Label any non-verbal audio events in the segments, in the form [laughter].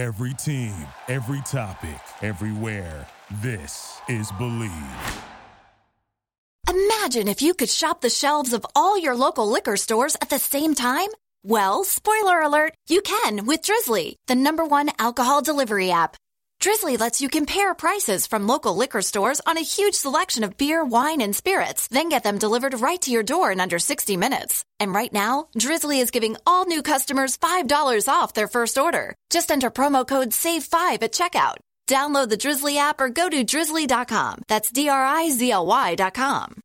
Every team, every topic, everywhere. This is Believe. Imagine if you could shop the shelves of all your local liquor stores at the same time. Well, spoiler alert, you can with Drizly, the number one alcohol delivery app. Drizly lets you compare prices from local liquor stores on a huge selection of beer, wine, and spirits, then get them delivered right to your door in under 60 minutes. And right now, Drizly is giving all new customers $5 off their first order. Just enter promo code SAVE5 at checkout. Download the Drizly app or go to drizly.com. That's D R I Z L Y.com.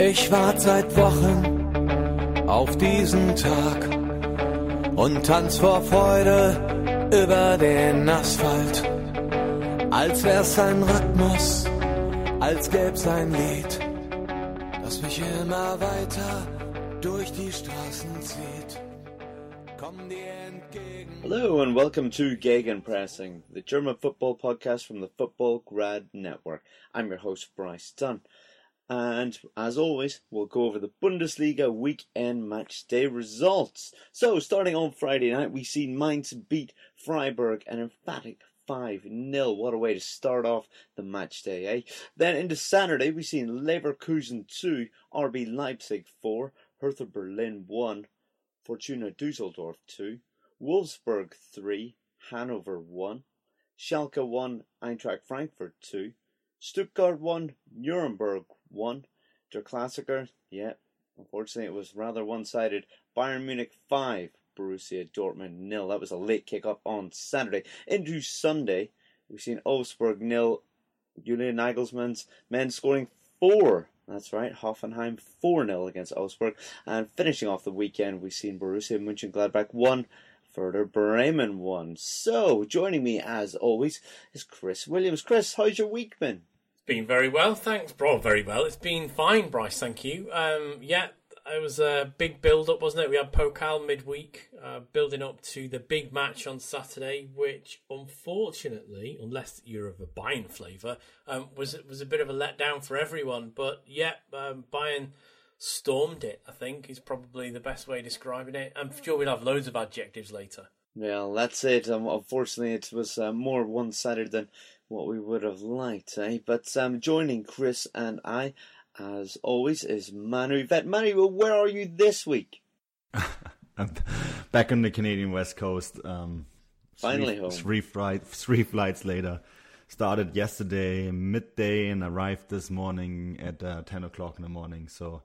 Ich warte seit Wochen auf diesen Tag und tanz vor Freude über den Asphalt. Als wär's ein Rhythmus, als gäb's ein Lied, das mich immer weiter durch die Straßen zieht. Hello and welcome to Gegenpressing, the German football podcast from the Football Grad Network. I'm your host Bryce Dunn. And as always, we'll go over the Bundesliga weekend match day results. So, starting on Friday night, we see Mainz beat Freiburg an emphatic 5 0. What a way to start off the match day, eh? Then into Saturday, we see Leverkusen 2, RB Leipzig 4, Hertha Berlin 1, Fortuna Dusseldorf 2, Wolfsburg 3, Hanover 1, Schalke 1, Eintracht Frankfurt 2, Stuttgart 1, Nuremberg 1. Der Klassiker, yeah, unfortunately it was rather one sided. Bayern Munich 5, Borussia Dortmund nil. That was a late kick up on Saturday. Into Sunday, we've seen Augsburg nil, Julian Nagelsmann's men scoring 4. That's right, Hoffenheim 4 0 against Augsburg. And finishing off the weekend, we've seen Borussia Mönchengladbach 1. Werder Bremen 1. So, joining me as always is Chris Williams. Chris, how's your week been? Been very well, thanks, bro. Very well. It's been fine, Bryce. Thank you. Um, yeah, it was a big build up, wasn't it? We had Pokal midweek, uh, building up to the big match on Saturday, which unfortunately, unless you're of a Bayern flavour, um, was was a bit of a letdown for everyone. But yeah, um, Bayern stormed it. I think is probably the best way of describing it. I'm sure we'll have loads of adjectives later. Well, that's it. Um, unfortunately, it was uh, more one sided than what we would have liked, eh? But um, joining Chris and I, as always, is Manu Veth. Manu, where are you this week? [laughs] I'm back on the Canadian West Coast. Um, Finally three, home. Three, flight, three flights later. Started yesterday midday and arrived this morning at uh, 10 o'clock in the morning. So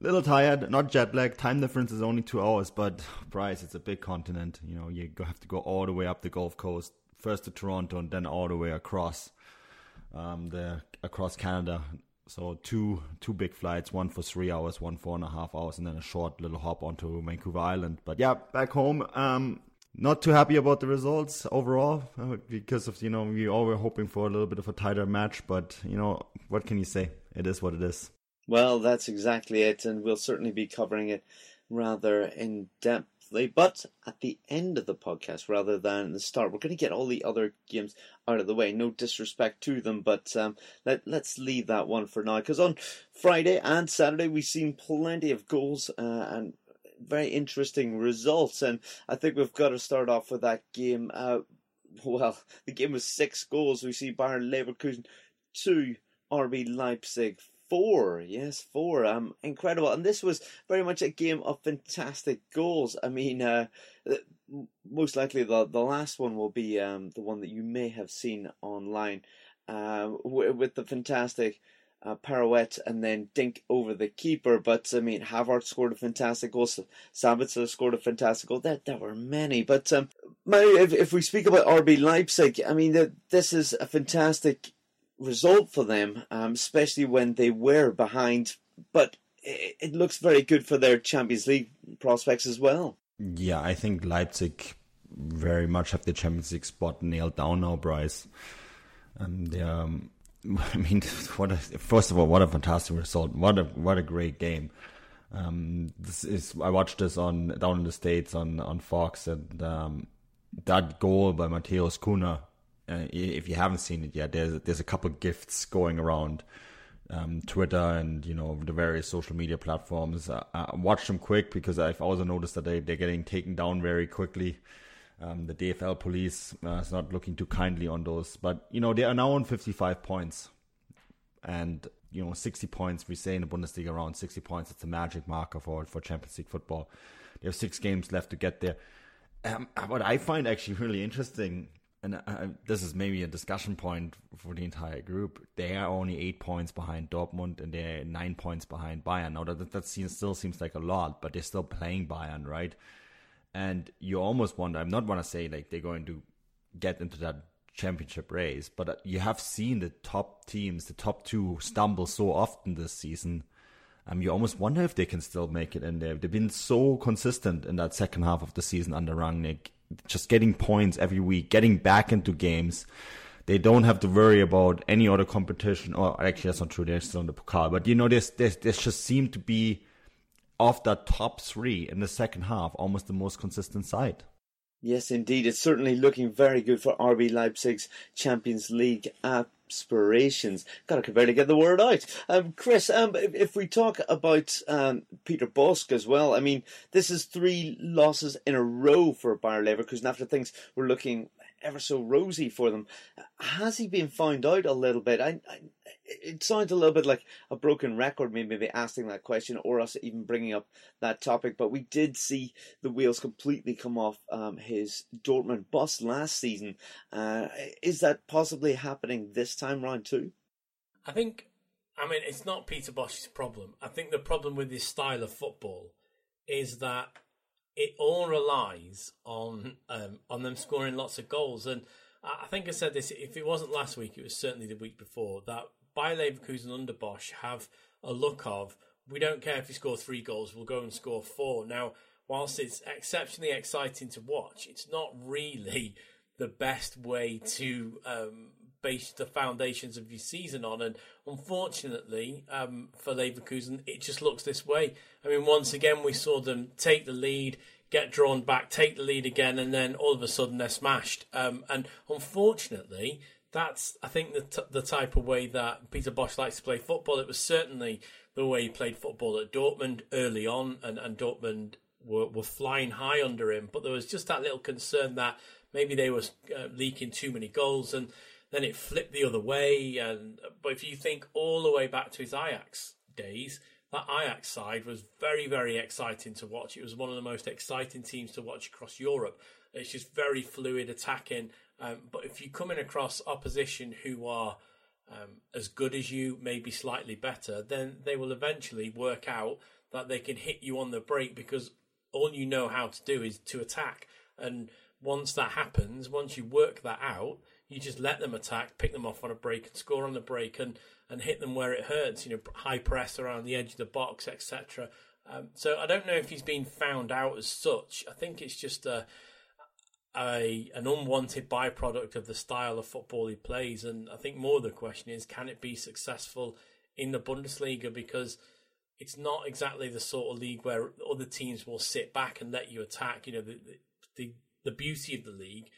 a little tired, not jet lag. Time difference is only two hours, but Bryce, it's a big continent. You know, you have to go all the way up the Gulf Coast, first to Toronto and then all the way across um, the across Canada. So two two big flights, one for three hours, one four and a half hours, and then a short little hop onto Vancouver Island. But yeah, back home. Um, not too happy about the results overall uh, because of you know we all were hoping for a little bit of a tighter match, but you know what can you say? It is what it is. Well, that's exactly it, and we'll certainly be covering it rather in depthly. But at the end of the podcast, rather than the start, we're going to get all the other games out of the way. No disrespect to them, but um, let let's leave that one for now. Because on Friday and Saturday, we've seen plenty of goals uh, and very interesting results, and I think we've got to start off with that game. Uh, well, [laughs] the game was six goals. We see Bayer Leverkusen two, RB Leipzig four. Yes, four. Um, incredible. And this was very much a game of fantastic goals. I mean, uh, most likely the the last one will be um the one that you may have seen online, uh, with, the fantastic. Uh, pirouette and then dink over the keeper. But I mean, Havertz scored a fantastic goal. Sabitzer scored a fantastic goal. There, there were many. But um, if if we speak about RB Leipzig, I mean, the, this is a fantastic result for them, um, especially when they were behind. But it, it looks very good for their Champions League prospects as well. Yeah, I think Leipzig very much have the Champions League spot nailed down now, Bryce. Um, they um, [laughs] I mean, [laughs] what a, first of all, what a fantastic result! What a what a great game! Um, this is I watched this on down in the states on on Fox, and um, that goal by Matheus Cunha uh, if you haven't seen it yet, there's there's a couple gifts going around um, Twitter and you know the various social media platforms. Uh, uh, watch them quick because I've also noticed that they they're getting taken down very quickly. Um, the DFL police uh, is not looking too kindly on those, but you know they are now on 55 points, and you know 60 points. We say in the Bundesliga around 60 points. It's a magic marker for for Champions League football. They have six games left to get there. Um, what I find actually really interesting and uh, this is maybe a discussion point for the entire group. They are only eight points behind Dortmund, and they're nine points behind Bayern. Now that that seems, still seems like a lot, but they're still playing Bayern, right? And you almost wonder. I'm not want to say like they're going to get into that championship race, but uh, you have seen the top teams, the top two, stumble so often this season. Um, you almost wonder if they can still make it in there. They've been so consistent in that second half of the season under Rangnick just getting points every week, getting back into games. They don't have to worry about any other competition. Or actually, that's not true. They're still in the Pokal, but you know, there's there's, there's just seem to be of the top three in the second half, almost the most consistent side. Yes, indeed. It's certainly looking very good for RB Leipzig's Champions League aspirations. God, I can barely get the word out. Um, Chris, um, if, if, we talk about um, Peter Bosz as well, I mean, this is three losses in a row for Bayer Leverkusen after things were looking ever so rosy for them. Has he been found out a little bit? I, I, it sounds a little bit like a broken record, maybe asking that question or us even bringing up that topic. But we did see the wheels completely come off um, his Dortmund bus last season. Uh, is that possibly happening this time round too? I think. I mean, it's not Peter Bosz's problem. I think the problem with his style of football is that it all relies on um, on them scoring lots of goals. And I think I said this. If it wasn't last week, it was certainly the week before. That Bayer Leverkusen under Bosz have a look of we don't care if we score three goals, we'll go and score four. Now, whilst it's exceptionally exciting to watch, it's not really [laughs] the best way to um, the foundations of your season on. And unfortunately um, for Leverkusen, it just looks this way. I mean, once again, we saw them take the lead, get drawn back, take the lead again, and then all of a sudden they're smashed. Um, and unfortunately, that's I think the t- the type of way that Peter Bosz likes to play football. It was certainly the way he played football at Dortmund early on, and, and Dortmund were, were flying high under him. But there was just that little concern that maybe they were uh, leaking too many goals, and then it flipped the other way. And but if you think all the way back to his Ajax days, that Ajax side was very, very exciting to watch. It was one of the most exciting teams to watch across Europe. It's just very fluid attacking. Um, but if you come in across opposition who are um, as good as you, maybe slightly better, then they will eventually work out that they can hit you on the break because all you know how to do is to attack. And once that happens, once you work that out, you just let them attack, pick them off on a break, and score on the break, and and hit them where it hurts. You know, high press around the edge of the box, etc. Um, so I don't know if he's been found out as such. I think it's just a, a an unwanted byproduct of the style of football he plays, and I think more the question is, can it be successful in the Bundesliga because it's not exactly the sort of league where other teams will sit back and let you attack. You know, the the, the beauty of the league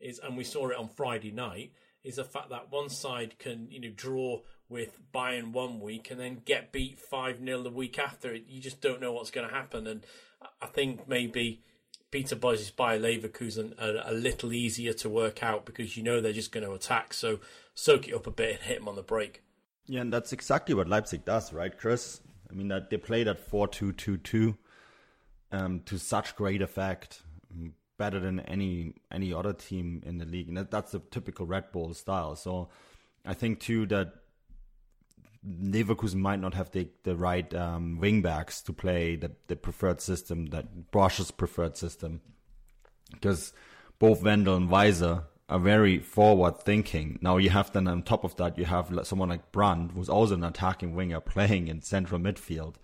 is, and we saw it on Friday night, is the fact that one side can you know draw with Bayern one week and then get beat five 0 the week after. You just don't know what's going to happen, and I think maybe. Peter Bosz's Bayer Leverkusen are a little easier to work out because you know they're just going to attack. So soak it up a bit and hit them on the break. Yeah, and that's exactly what Leipzig does, right, Chris? I mean, that they play that four-two-two-two um, to such great effect better than any any other team in the league, and that, that's the typical Red Bull style. So I think too that Leverkusen might not have the the right um, wingbacks to play the the preferred system that Bosz's preferred system, because both Wendel and Weiser are very forward thinking. Now you have then on top of that you have someone like Brandt, who's also an attacking winger playing in central midfield.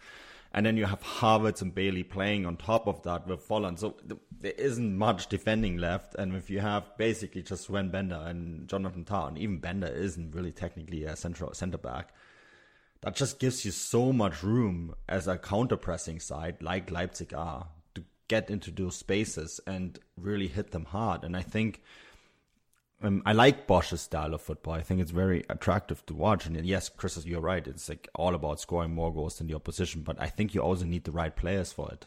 And then you have Havertz and Bailey playing on top of that with Volland. So th- there isn't much defending left. And if you have basically just Sven Bender and Jonathan Tah, even Bender isn't really technically a central center back, that just gives you so much room as a counter pressing side like Leipzig are to get into those spaces and really hit them hard. And I think um, I like Bosz's style of football. I think it's very attractive to watch. And yes, Chris, you're right. It's like all about scoring more goals than the opposition. But I think you also need the right players for it.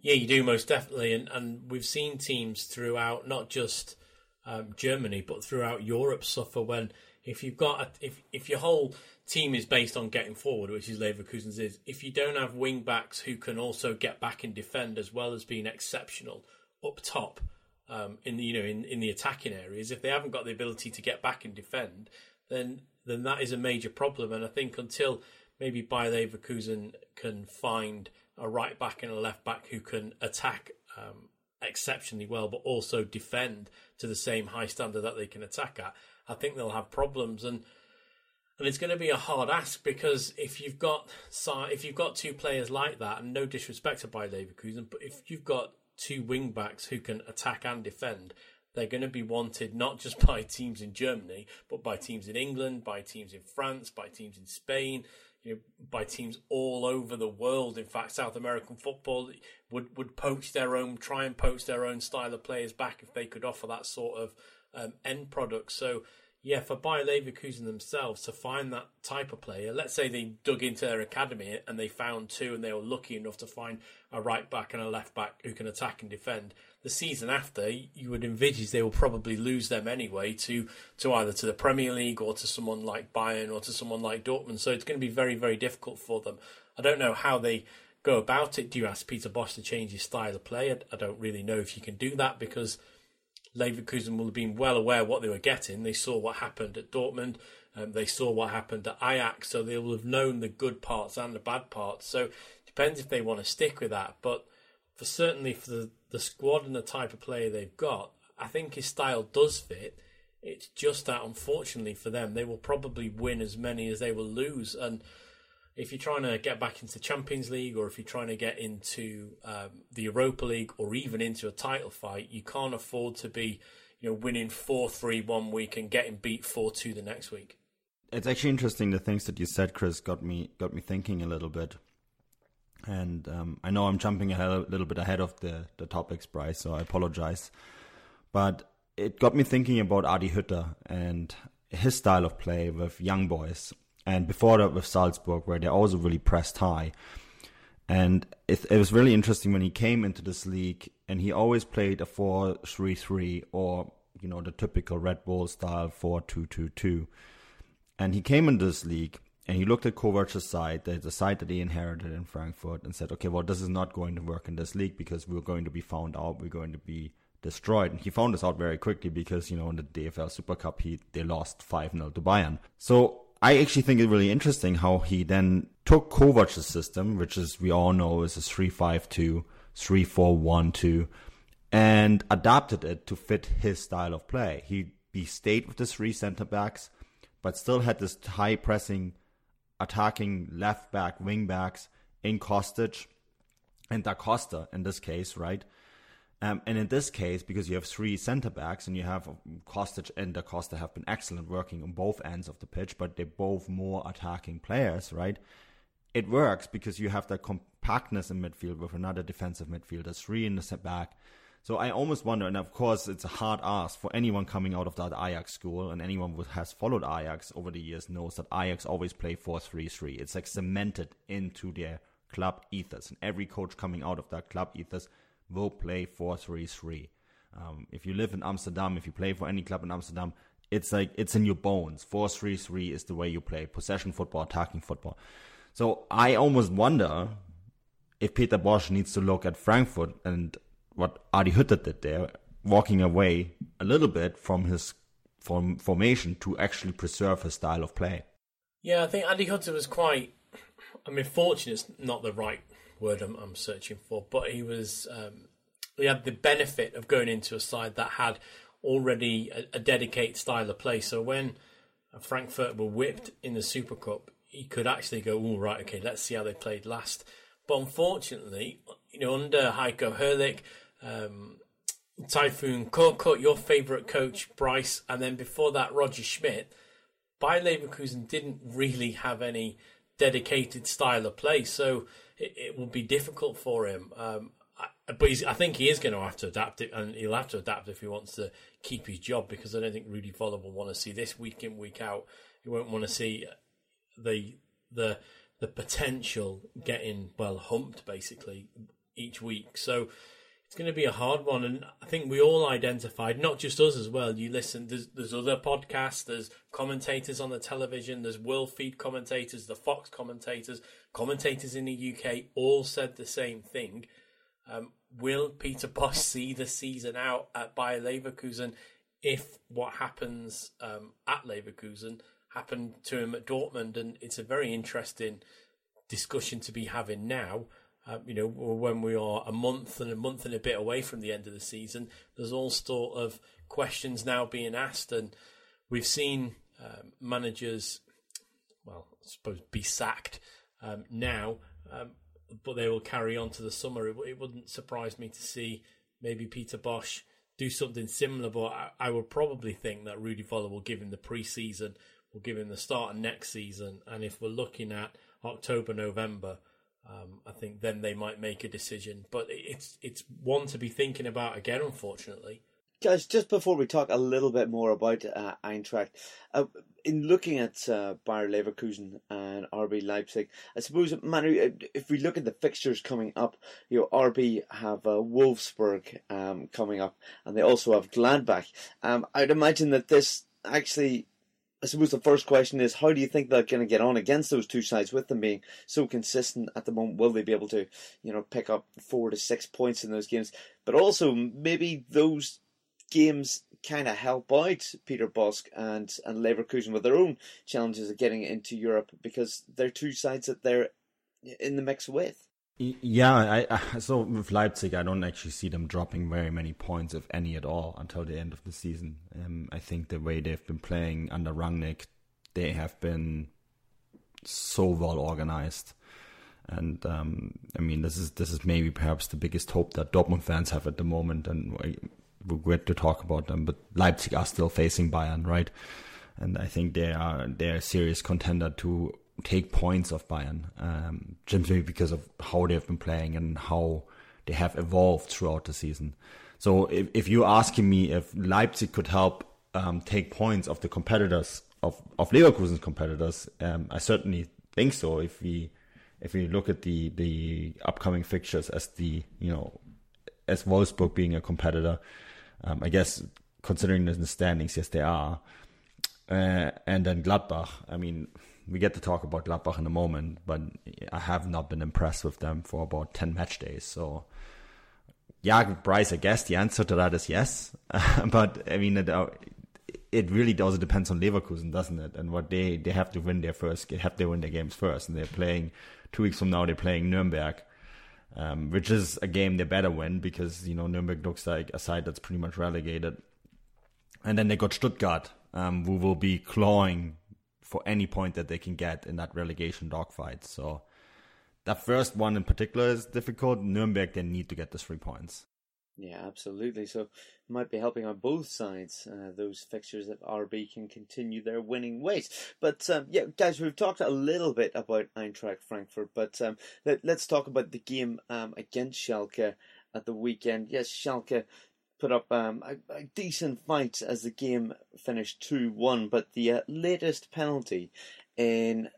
Yeah, you do most definitely. And and we've seen teams throughout, not just um, Germany, but throughout Europe, suffer when if you've got a, if if your whole team is based on getting forward, which is Leverkusen's is, if you don't have wing backs who can also get back and defend as well as being exceptional up top um, in the you know in, in the attacking areas, if they haven't got the ability to get back and defend, then then that is a major problem. And I think until maybe Bayer Leverkusen can find a right back and a left back who can attack um, exceptionally well, but also defend to the same high standard that they can attack at, I think they'll have problems. And and it's going to be a hard ask because if you've got if you've got two players like that, and no disrespect to Bayer Leverkusen, but if you've got two wing backs who can attack and defend, they're going to be wanted not just [laughs] by teams in Germany, but by teams in England, by teams in France, by teams in Spain, you know, by teams all over the world. In fact, South American football would would poach their own, try and poach their own style of players back if they could offer that sort of um, end product. So yeah, for Bayer Leverkusen themselves to find that type of player, let's say they dug into their academy and they found two and they were lucky enough to find a right back and a left back who can attack and defend. The season after, you would envisage they will probably lose them anyway to, to either to the Premier League or to someone like Bayern or to someone like Dortmund. So it's going to be very, very difficult for them. I don't know how they go about it. Do you ask Peter Bosz to change his style of play? I don't really know if you can do that because Leverkusen will have been well aware what they were getting. They saw what happened at Dortmund. Um, they saw what happened at Ajax, so they will have known the good parts and the bad parts. So it depends if they want to stick with that. But for certainly for the, the squad and the type of player they've got, I think his style does fit. It's just that unfortunately for them, they will probably win as many as they will lose. And if you're trying to get back into Champions League or if you're trying to get into um, the Europa League or even into a title fight, you can't afford to be, you know, winning four three one week and getting beat four two the next week. It's actually interesting. The things that you said, Chris, got me got me thinking a little bit. And um, I know I'm jumping a little bit ahead of the the topics, Bryce. So I apologize, but it got me thinking about Adi Hütter and his style of play with young boys and before that with Salzburg, where they also really pressed high. And it, it was really interesting when he came into this league, and he always played a 4 3 3 or, you know, the typical Red Bull style 4 2 2 2. And he came into this league, and he looked at Kovac's side, the, the side that he inherited in Frankfurt, and said, okay, well, this is not going to work in this league because we're going to be found out, we're going to be destroyed. And he found this out very quickly because, you know, in the DFL Super Cup, he, they lost 5 0 to Bayern. So I actually think it's really interesting how he then took Kovac's system, which is we all know is a 3-5-2, 3-4-1-2, and adapted it to fit his style of play. He he stayed with the three center backs, but still had this high pressing, attacking left back, wing backs in Kostic and Da Costa in this case, right? Um, and in this case, because you have three centre backs and you have Kostic and Da Costa have been excellent working on both ends of the pitch, but they're both more attacking players, right? It works because you have that compactness in midfield with another defensive midfielder, three in the back. So I almost wonder, and of course it's a hard ask for anyone coming out of that Ajax school, and anyone who has followed Ajax over the years knows that Ajax always play 4-3-3. It's like cemented into their club ethos, and every coach coming out of that club ethos will play 4-3-3. Um, if you live in Amsterdam, if you play for any club in Amsterdam, it's like it's in your bones. 4-3-3 is the way you play possession football, attacking football. So I almost wonder if Peter Bosz needs to look at Frankfurt and what Adi Hütter did there, walking away a little bit from his form, formation to actually preserve his style of play. Yeah, I think Adi Hütter was quite. I mean, fortunate is not the right word I'm, I'm searching for, but he was um, he had the benefit of going into a side that had already a, a dedicated style of play. So when Frankfurt were whipped in the Super Cup, he could actually go, "All right, okay, let's see how they played last." But unfortunately, you know, under Heiko Herrlich, um, Tayfun Korkut, your favourite coach, Bryce, and then before that, Roger Schmidt, Bayer Leverkusen didn't really have any dedicated style of play. So it, it will be difficult for him. Um, I, but I think he is going to have to adapt it, and he'll have to adapt if he wants to keep his job. Because I don't think Rudi Völler will want to see this week in week out. He won't want to see the the the potential getting well humped basically each week. So it's going to be a hard one, and I think we all identified, not just us as well. You listen, there's there's other podcasts, there's commentators on the television, there's World Feed commentators, the Fox commentators, commentators in the UK, all said the same thing. Um, will Peter Bosz [laughs] see the season out at Bayer Leverkusen if what happens um, at Leverkusen happened to him at Dortmund? And it's a very interesting discussion to be having now. Uh, you know, when we are a month and a month and a bit away from the end of the season, there's all sort of questions now being asked, and we've seen um, managers, well, I suppose, be sacked um, now, um, but they will carry on to the summer. It, it, wouldn't surprise me to see maybe Peter Bosz do something similar, but I, I would probably think that Rudi Völler will give him the pre-season, will give him the start of next season, and if we're looking at October, November, um, I think then they might make a decision. But it's it's one to be thinking about again, unfortunately. Guys, just before we talk a little bit more about uh, Eintracht, uh, in looking at uh, Bayer Leverkusen and RB Leipzig, I suppose, Manu, uh, if we look at the fixtures coming up, you know, RB have uh, Wolfsburg um, coming up, and they also have Gladbach. Um, I'd imagine that this actually I suppose the first question is how do you think they're going to get on against those two sides with them being so consistent at the moment? Will they be able to, you know, pick up four to six points in those games? But also maybe those games kind of help out Peter Bosz and and Leverkusen with their own challenges of getting into Europe because they're two sides that they're in the mix with. Yeah, I, I, [laughs] so with Leipzig, I don't actually see them dropping very many points, if any at all, until the end of the season. Um, I think the way they've been playing under Rangnick, they have been so well organized, and um, I mean, this is this is maybe perhaps the biggest hope that Dortmund fans have at the moment, and we regret to talk about them, but Leipzig are still facing Bayern, right? And I think they are they're a serious contender to take points of Bayern, um, simply because of how they've been playing and how they have evolved throughout the season. So if, if you're asking me if Leipzig could help um, take points of the competitors of of Leverkusen's competitors, um, I certainly think so. If we if we look at the the upcoming fixtures as the you know as Wolfsburg being a competitor, um, I guess considering the standings, yes, they are. Uh, and then Gladbach, I mean, we get to talk about Gladbach in a moment, but I have not been impressed with them for about 10 match days. So, yeah, Bryce, I guess the answer to that is yes. [laughs] but, I mean, it, uh, it really also depends on Leverkusen, doesn't it? And what they, they have to win their first, have to win their games first. And they're playing, two weeks from now, they're playing Nuremberg. Um, which is a game they better win because you know Nuremberg looks like a side that's pretty much relegated, and then they got Stuttgart, um, who will be clawing for any point that they can get in that relegation dogfight. So that first one in particular is difficult. Nuremberg they need to get the three points. Yeah, absolutely. So might be helping on both sides. Uh, those fixtures that RB can continue their winning ways. But um, yeah, guys, we've talked a little bit about Eintracht Frankfurt, but um, let, us talk about the game um, against Schalke at the weekend. Yes, Schalke put up um, a, a, decent fight as the game finished 2 1, but the uh, latest penalty in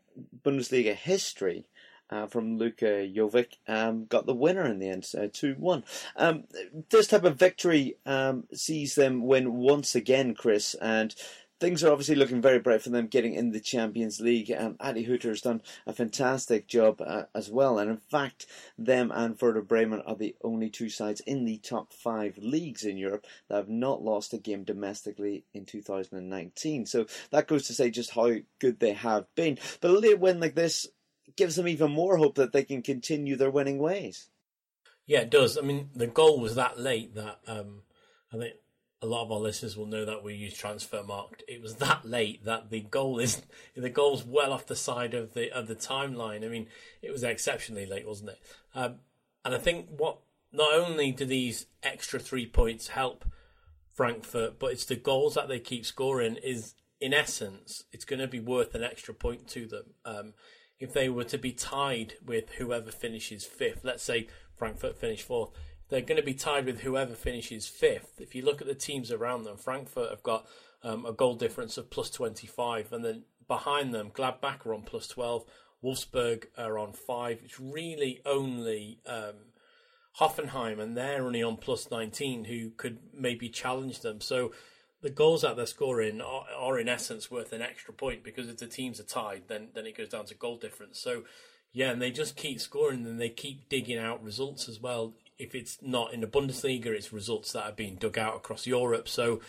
Bundesliga history. Uh, from Luka Jovic um, got the winner in the end, uh, 2 1. Um, this type of victory um, sees them win once again, Chris, and things are obviously looking very bright for them getting in the Champions League. Um, Adi Hütter has done a fantastic job uh, as well, and in fact, them and Werder Bremen are the only two sides in the top five leagues in Europe that have not lost a game domestically in 2019. So that goes to say just how good they have been. But a late win like this gives them even more hope that they can continue their winning ways. Yeah, it does. I mean, the goal was that late that um, I think a lot of our listeners will know that we use Transfermarkt. It was that late that the goal is the goal's well off the side of the of the timeline. I mean, it was exceptionally late, wasn't it? Um, and I think what not only do these extra three points help Frankfurt, but it's the goals that they keep scoring. Is in essence, it's going to be worth an extra point to them. Um, if they were to be tied with whoever finishes fifth, let's say Frankfurt finish fourth, they're going to be tied with whoever finishes fifth. If you look at the teams around them, Frankfurt have got um, a goal difference of plus 25, and then behind them, Gladbach are on plus 12, Wolfsburg are on 5. It's really only um, Hoffenheim, and they're only on plus 19, who could maybe challenge them. So the goals that they're scoring are, are, in essence worth an extra point because if the teams are tied, then, then it goes down to goal difference. So, yeah, and they just keep scoring and they keep digging out results as well if it's not in the Bundesliga, it's results that are being dug out across Europe. So,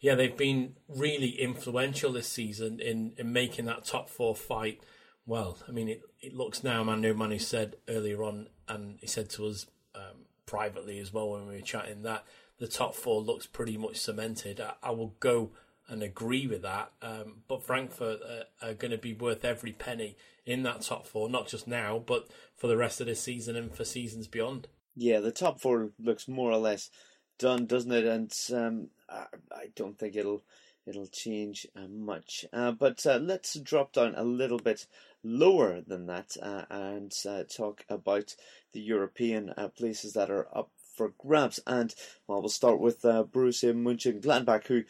yeah, they've been really influential this season in, in making that top four fight. Well, I mean, it, it looks now, Manu Manu said earlier on, and he said to us um, privately as well when we were chatting, that the top four looks pretty much cemented. I, I will go and agree with that. Um, but Frankfurt uh, are going to be worth every penny in that top four, not just now, but for the rest of this season and for seasons beyond. Yeah, the top four looks more or less done, doesn't it? And um, I, I, don't think it'll it'll change uh, much. Uh, but uh, let's drop down a little bit lower than that uh, and uh, talk about the European uh, places that are up for grabs. And well, we'll start with Borussia Mönchengladbach, who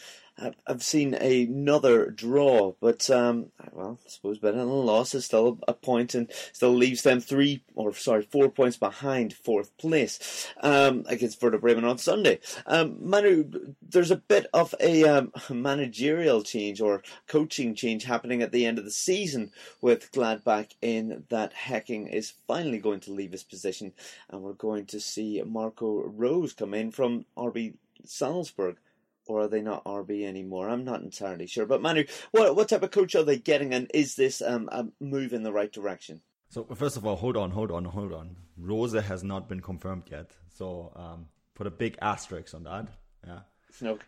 I've seen another draw, but um, well, I suppose better than a loss is still a point and still leaves them three or sorry four points behind fourth place um, against Werder Bremen on Sunday. Um, Manu, there's a bit of a um, managerial change or coaching change happening at the end of the season with Gladbach in that Hecking is finally going to leave his position, and we're going to see Marco Rose come in from RB Salzburg or are they not RB anymore? I'm not entirely sure. But Manu, what what type of coach are they getting, and is this um, a move in the right direction? So first of all, hold on, hold on, hold on. Rose has not been confirmed yet, so um, put a big asterisk on that. Yeah. No,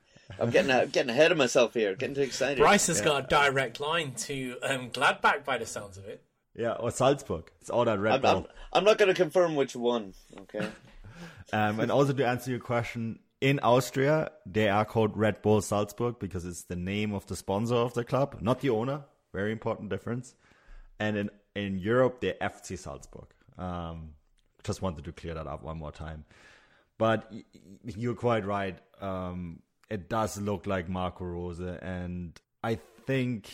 I'm getting uh, getting ahead of myself here. Getting too excited. Bryce has yeah. got a direct line to um, Gladbach by the sounds of it. Yeah, or Salzburg. It's all that red I'm, I'm, I'm not going to confirm which one. Okay. [laughs] um, and also to answer your question, in Austria, they are called Red Bull Salzburg because it's the name of the sponsor of the club, not the owner. Very important difference. And in, in Europe, they're FC Salzburg. Um, just wanted to clear that up one more time. But you're quite right. Um, it does look like Marco Rose. And I think,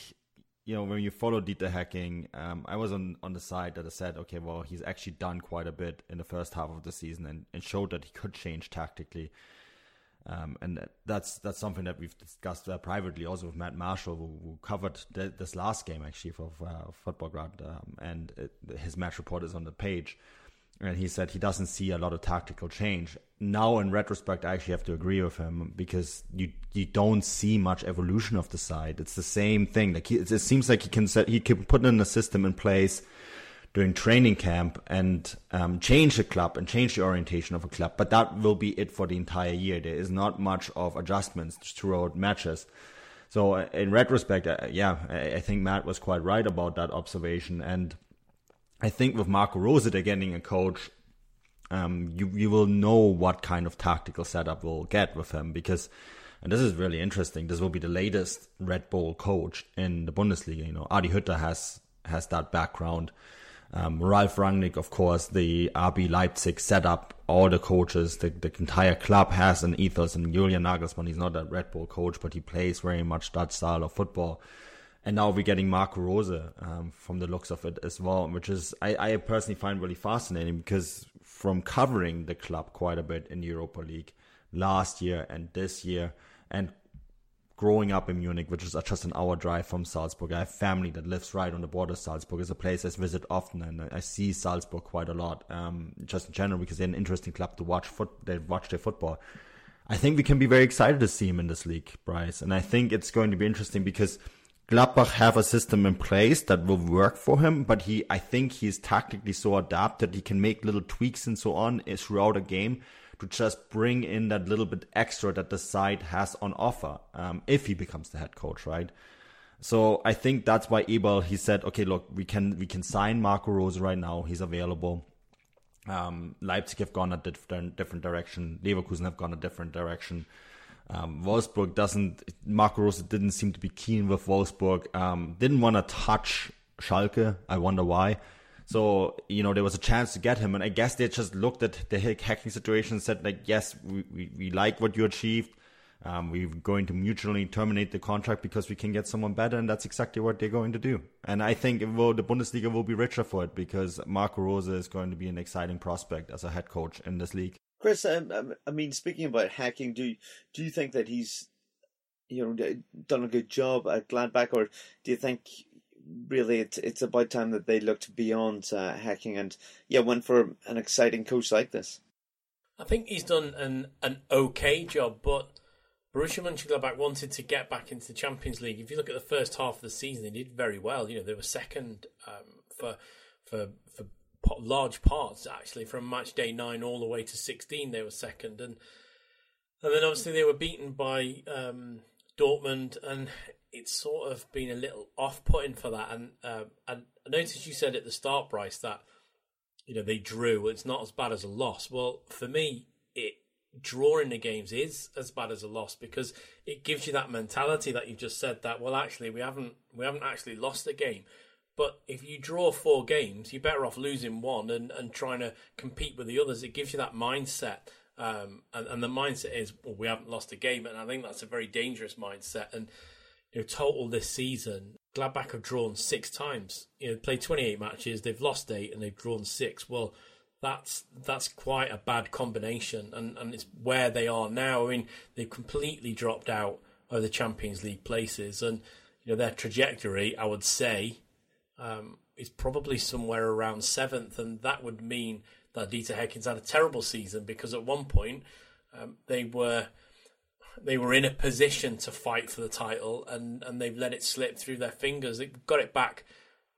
you know, when you follow Dieter Hecking, um, I was on, on the side that I said, okay, well, he's actually done quite a bit in the first half of the season and, and showed that he could change tactically. Um, and that's that's something that we've discussed uh, privately also with Matt Marshall, who, who covered the, this last game actually for uh, Futbolgrad, um, and it, his match report is on the page. And he said he doesn't see a lot of tactical change. Now, in retrospect, I actually have to agree with him because you you don't see much evolution of the side. It's the same thing. Like he, it seems like he can set, he can put in a system in place during training camp and um, change the club and change the orientation of a club. But that will be it for the entire year. There is not much of adjustments throughout matches. So uh, in retrospect, uh, yeah, I, I, think Matt was quite right about that observation. And I think with Marco Rose getting a coach, um, you you will know what kind of tactical setup we'll get with him because. And this is really interesting. This will be the latest Red Bull coach in the Bundesliga. You know, Adi Hütter has has that background. Um, Ralf Rangnick, of course, the RB Leipzig set up all the coaches, the, the entire club has an ethos. And Julian Nagelsmann, he's not a Red Bull coach, but he plays very much that style of football. And now we're getting Marco Rose um, from the looks of it as well, which is I, I personally find really fascinating because from covering the club quite a bit in Europa League last year and this year, and growing up in Munich, which is just an hour drive from Salzburg. I have family that lives right on the border of Salzburg. It's a place I visit often, and I see Salzburg quite a lot, um, just in general, because they're an interesting club to watch. Foot, they watch their football. I think we can be very excited to see him in this league, Bryce, and I think it's going to be interesting because Gladbach have a system in place that will work for him, but he, I think he's tactically so adapted he can make little tweaks and so on throughout a game to just bring in that little bit extra that the side has on offer um, if he becomes the head coach, right? So I think that's why Eberl he said, okay, look, we can we can sign Marco Rose right now. He's available. Um, Leipzig have gone a different different direction. Leverkusen have gone a different direction. Um, Wolfsburg doesn't. Marco Rose didn't seem to be keen with Wolfsburg. Um, didn't want to touch Schalke. I wonder why. So, you know, there was a chance to get him. And I guess they just looked at the Hecking situation and said, like, yes, we, we, we like what you achieved. Um, we're going to mutually terminate the contract because we can get someone better. And that's exactly what they're going to do. And I think will, the Bundesliga will be richer for it because Marco Rose is going to be an exciting prospect as a head coach in this league. Chris, um, um I mean, speaking about Hecking, do do you think that he's, you know, done a good job at Gladbach, or do you think really it's it's about time that they looked beyond uh, Hecking and yeah went for an exciting coach like this. I think he's done an an okay job, but Borussia Mönchengladbach wanted to get back into the Champions League. If you look at the first half of the season, they did very well. You know, they were second um, for for for large parts actually from match day nine all the way to sixteen. They were second, and and then obviously they were beaten by um, Dortmund, and it's sort of been a little off-putting for that. And uh, and I noticed you said at the start, Bryce, that you know they drew. It's not as bad as a loss. Well, for me, it drawing the games is as bad as a loss because it gives you that mentality that you just said that well actually we haven't we haven't actually lost a game but if you draw four games you're better off losing one and, and trying to compete with the others it gives you that mindset um, and, and the mindset is well we haven't lost a game and I think that's a very dangerous mindset and you know, total this season, Gladbach have drawn six times. You know, played 28 matches, they've lost eight, and they've drawn six. Well, that's that's quite a bad combination, and, and it's where they are now. I mean, they've completely dropped out of the Champions League places, and you know their trajectory, I would say, um, is probably somewhere around seventh, and that would mean that Dieter Hecking's had a terrible season because at one point um, they were they were in a position to fight for the title, and, and they've let it slip through their fingers. They got it back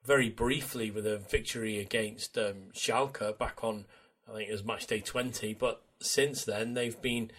very briefly with a victory against um, Schalke back on, I think it was match day 20. But since then, they've been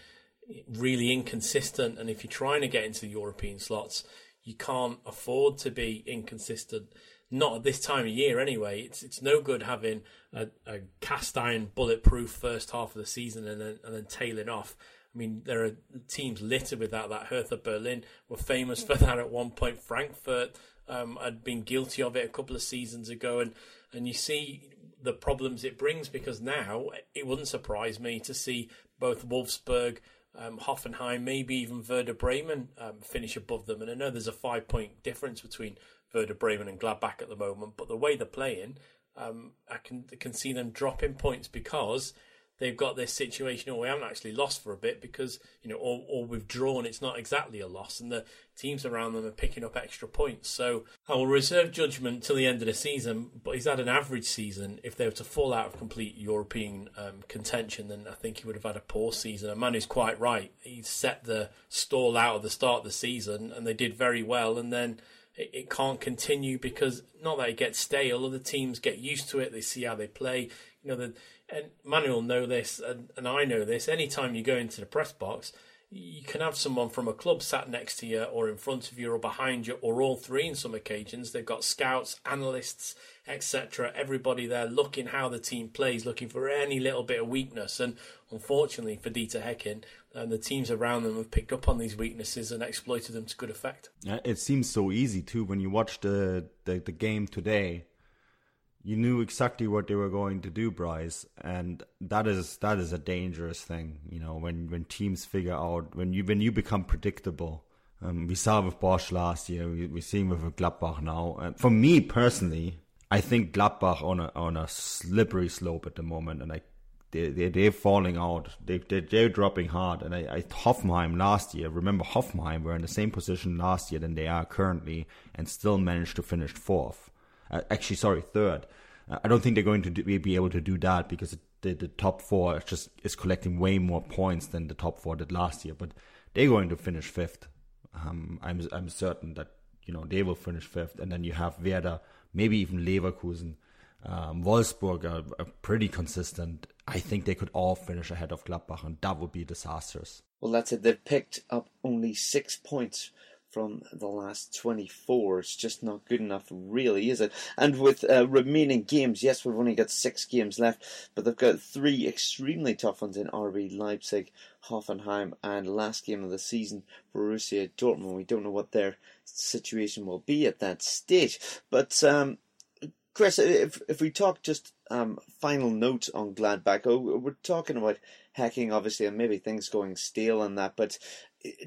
really inconsistent. And if you're trying to get into the European slots, you can't afford to be inconsistent. Not at this time of year, anyway. It's it's no good having a, a cast iron bulletproof first half of the season and then and then tailing off I mean, there are teams littered with that. That Hertha Berlin were famous for that at one point. Frankfurt um, had been guilty of it a couple of seasons ago, and and you see the problems it brings because now it wouldn't surprise me to see both Wolfsburg, um, Hoffenheim, maybe even Werder Bremen um, finish above them. And I know there's a five point difference between Werder Bremen and Gladbach at the moment, but the way they're playing, um, I can I can see them dropping points because they've got this situation, or we haven't actually lost for a bit because you know, or, or we've drawn. It's not exactly a loss, and the teams around them are picking up extra points. So I will reserve judgment till the end of the season. But he's had an average season. If they were to fall out of complete European um, contention, then I think he would have had a poor season. And Manu is quite right. He set the stall out at the start of the season, and they did very well, and then it, can't continue because not that it gets stale. Other teams get used to it. They see how they play. You know, the, and Manuel know this, and, and I know this. Anytime you go into the press box, you can have someone from a club sat next to you, or in front of you, or behind you, or all three. In some occasions, they've got scouts, analysts, etc. Everybody there looking how the team plays, looking for any little bit of weakness. And unfortunately for Dieter Hecking, and the teams around them have picked up on these weaknesses and exploited them to good effect. It seems so easy too when you watch the the, the game today you knew exactly what they were going to do, Bryce, and that is that is a dangerous thing. You know, when when teams figure out when you when you become predictable. Um, we saw with Bosz last year. We, we're seeing with Gladbach now. And for me personally, I think Gladbach on a on a slippery slope at the moment, and I they, they they're falling out. They they they're dropping hard. And I, I Hoffenheim last year. Remember Hoffenheim were in the same position last year than they are currently, and still managed to finish fourth uh, actually, sorry, third. Uh, I don't think they're going to do, be able to do that because the, the top four is just is collecting way more points than the top four did last year. But they're going to finish fifth. Um, I'm I'm certain that you know they will finish fifth, and then you have Werder, maybe even Leverkusen, um, Wolfsburg are, are, pretty consistent. I think they could all finish ahead of Gladbach, and that would be disastrous. Well, that's it. They've picked up only six points from the last 24. It's just not good enough, really, is it? And with uh, remaining games, yes, we've only got six games left, but they've got three extremely tough ones in RB Leipzig, Hoffenheim, and last game of the season, Borussia Dortmund. We don't know what their situation will be at that stage, but um, Chris, if if we talk just um, final note on Gladbach, oh, we're talking about Hecking, obviously, and maybe things going stale and that. But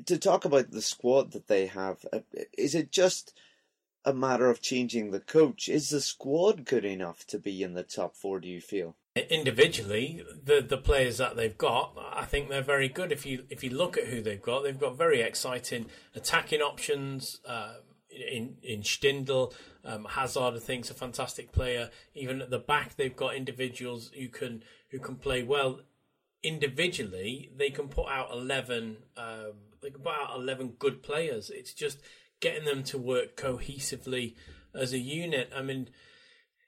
to talk about the squad that they have, uh, is it just a matter of changing the coach? Is the squad good enough to be in the top four? Do you feel? Individually, the the players that they've got, I think they're very good. If you if you look at who they've got, they've got very exciting attacking options. Uh, in in Stindl, um, Hazard, I think, is a fantastic player. Even at the back, they've got individuals who can who can play well. Individually, they can put out eleven. Um, they can put out eleven good players. It's just getting them to work cohesively as a unit. I mean,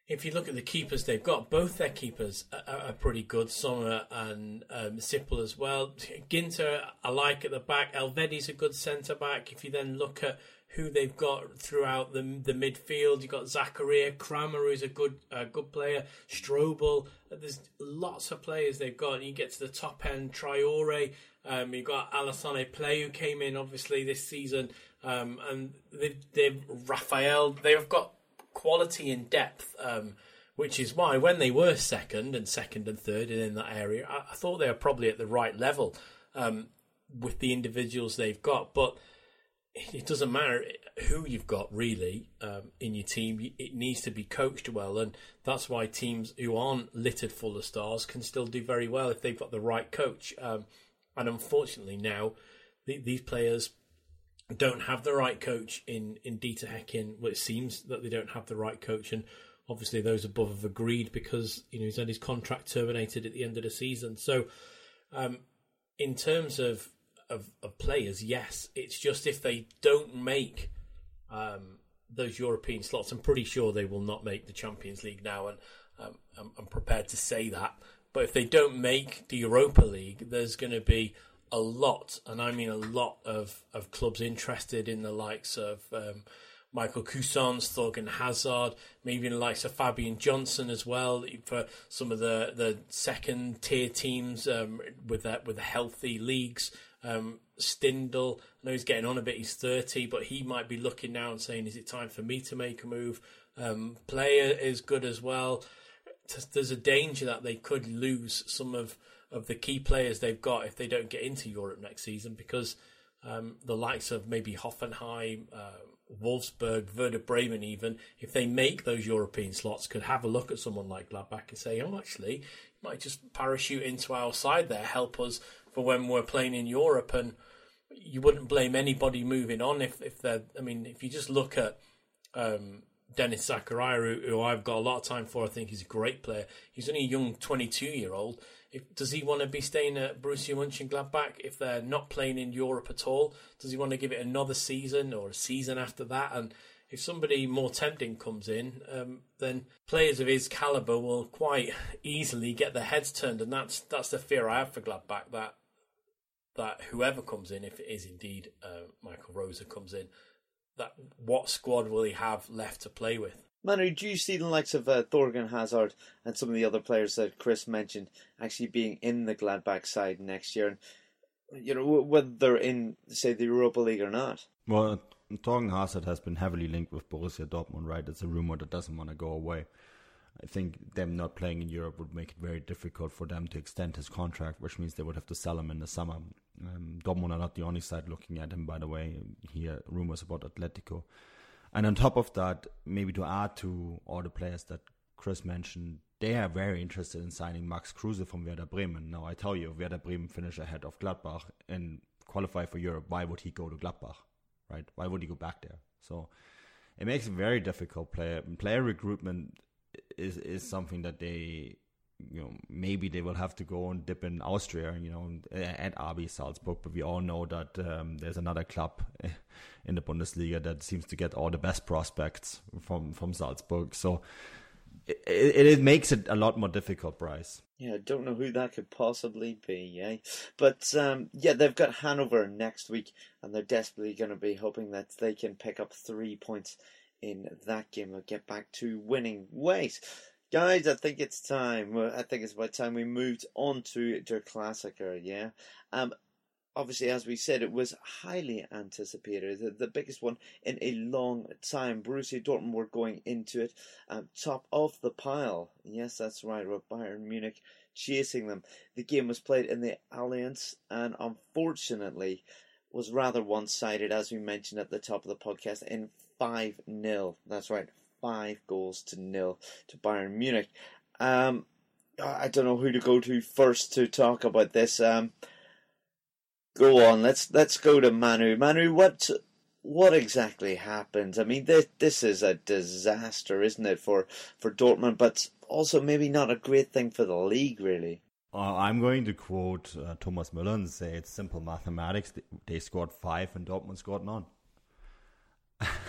if you look at the keepers they've got, both their keepers are, are pretty good. Sommer and um, as well. Ginter, I like at the back. Elvedi's a good centre back. If you then look at who they've got throughout the the midfield. You've got Zakaria Kramer, who's a good uh, good player, Strobl. There's lots of players they've got. You get to the top end, Traoré. Um, you've got Alassane Pléa, who came in obviously this season, um, and they've, they've Raffael. They've got quality and depth. Um, which is why when they were second and second and third and in that area, I, I thought they were probably at the right level um, with the individuals they've got. But it doesn't matter who you've got really um, in your team. It needs to be coached well, and that's why teams who aren't littered full of stars can still do very well if they've got the right coach. Um, and unfortunately, now the, these players don't have the right coach in in Dieter Hecking. Well, it seems that they don't have the right coach, and obviously those above have agreed because you know he's had his contract terminated at the end of the season. So, um, in terms of of, of players, yes. It's just if they don't make um, those European slots, I'm pretty sure they will not make the Champions League now, and um, I'm, I'm, prepared to say that. But if they don't make the Europa League, there's going to be a lot, and I mean a lot of, of clubs interested in the likes of um, Michael Cuisance, Thorgan Hazard, maybe in the likes of Fabian Johnson as well for some of the, the second tier teams um, with that with the healthy leagues. Um, I know he's getting on a bit. He's thirty, but he might be looking now and saying, "Is it time for me to make a move?" Um, player is good as well. There's a danger that they could lose some of of the key players they've got if they don't get into Europe next season because um, the likes of maybe Hoffenheim, uh, Wolfsburg, Werder Bremen, even if they make those European slots, could have a look at someone like Gladbach and say, "Oh, actually, you might just parachute into our side there, help us for when we're playing in Europe, and you wouldn't blame anybody moving on if if they're. I mean, if you just look at um, Denis Zakaria, who, who, I've got a lot of time for, I think he's a great player. He's only a young 22 year old. If, does he want to be staying at Borussia Mönchengladbach if they're not playing in Europe at all? Does he want to give it another season or a season after that? And if somebody more tempting comes in, um, then players of his caliber will quite easily get their heads turned, and that's that's the fear I have for Gladbach that that whoever comes in, if it is indeed uh, Michael Rose comes in, that what squad will he have left to play with? Manu, do you see the likes of uh, Thorgan Hazard and some of the other players that Chris mentioned actually being in the Gladbach side next year? And, you know, whether they're in, say, the Europa League or not? Well, Thorgan Hazard has been heavily linked with Borussia Dortmund, right? It's a rumor that doesn't want to go away. I think them not playing in Europe would make it very difficult for them to extend his contract, which means they would have to sell him in the summer. Um, Dortmund are not the only side looking at him, by the way. Here, rumors about Atletico. And on top of that, maybe to add to all the players that Chris mentioned, they are very interested in signing Max Kruse from Werder Bremen. Now, I tell you, Werder Bremen finish ahead of Gladbach and qualify for Europe. Why would he go to Gladbach, right? Why would he go back there? So it makes it very difficult. Player player recruitment is is something that they you know maybe they will have to go and dip in Austria, you know, at RB Salzburg. But we all know that um, there's another club [laughs] in the Bundesliga that seems to get all the best prospects from from Salzburg. So it, it, it makes it a lot more difficult, Bryce. Yeah, I don't know who that could possibly be, eh? But um, yeah, they've got Hanover next week, and they're desperately going to be hoping that they can pick up three points in that game and get back to winning ways. Guys, I think it's time. I think it's about time we moved on to Der Klassiker, yeah? Um, obviously, as we said, it was highly anticipated, the, the biggest one in a long time. Borussia Dortmund were going into it um, top of the pile. Yes, that's right, with Bayern Munich chasing them. The game was played in the Allianz, and unfortunately, was rather one-sided, as we mentioned at the top of the podcast, in five 0 That's right, five goals to nil to Bayern Munich. Um, I don't know who to go to first to talk about this. Um, go on, let's let's go to Manu. Manu, what what exactly happened? I mean, this this is a disaster, isn't it, for for Dortmund? But also maybe not a great thing for the league, really. Uh, I'm going to quote uh, Thomas Müller and say it's simple mathematics. They scored five and Dortmund scored none.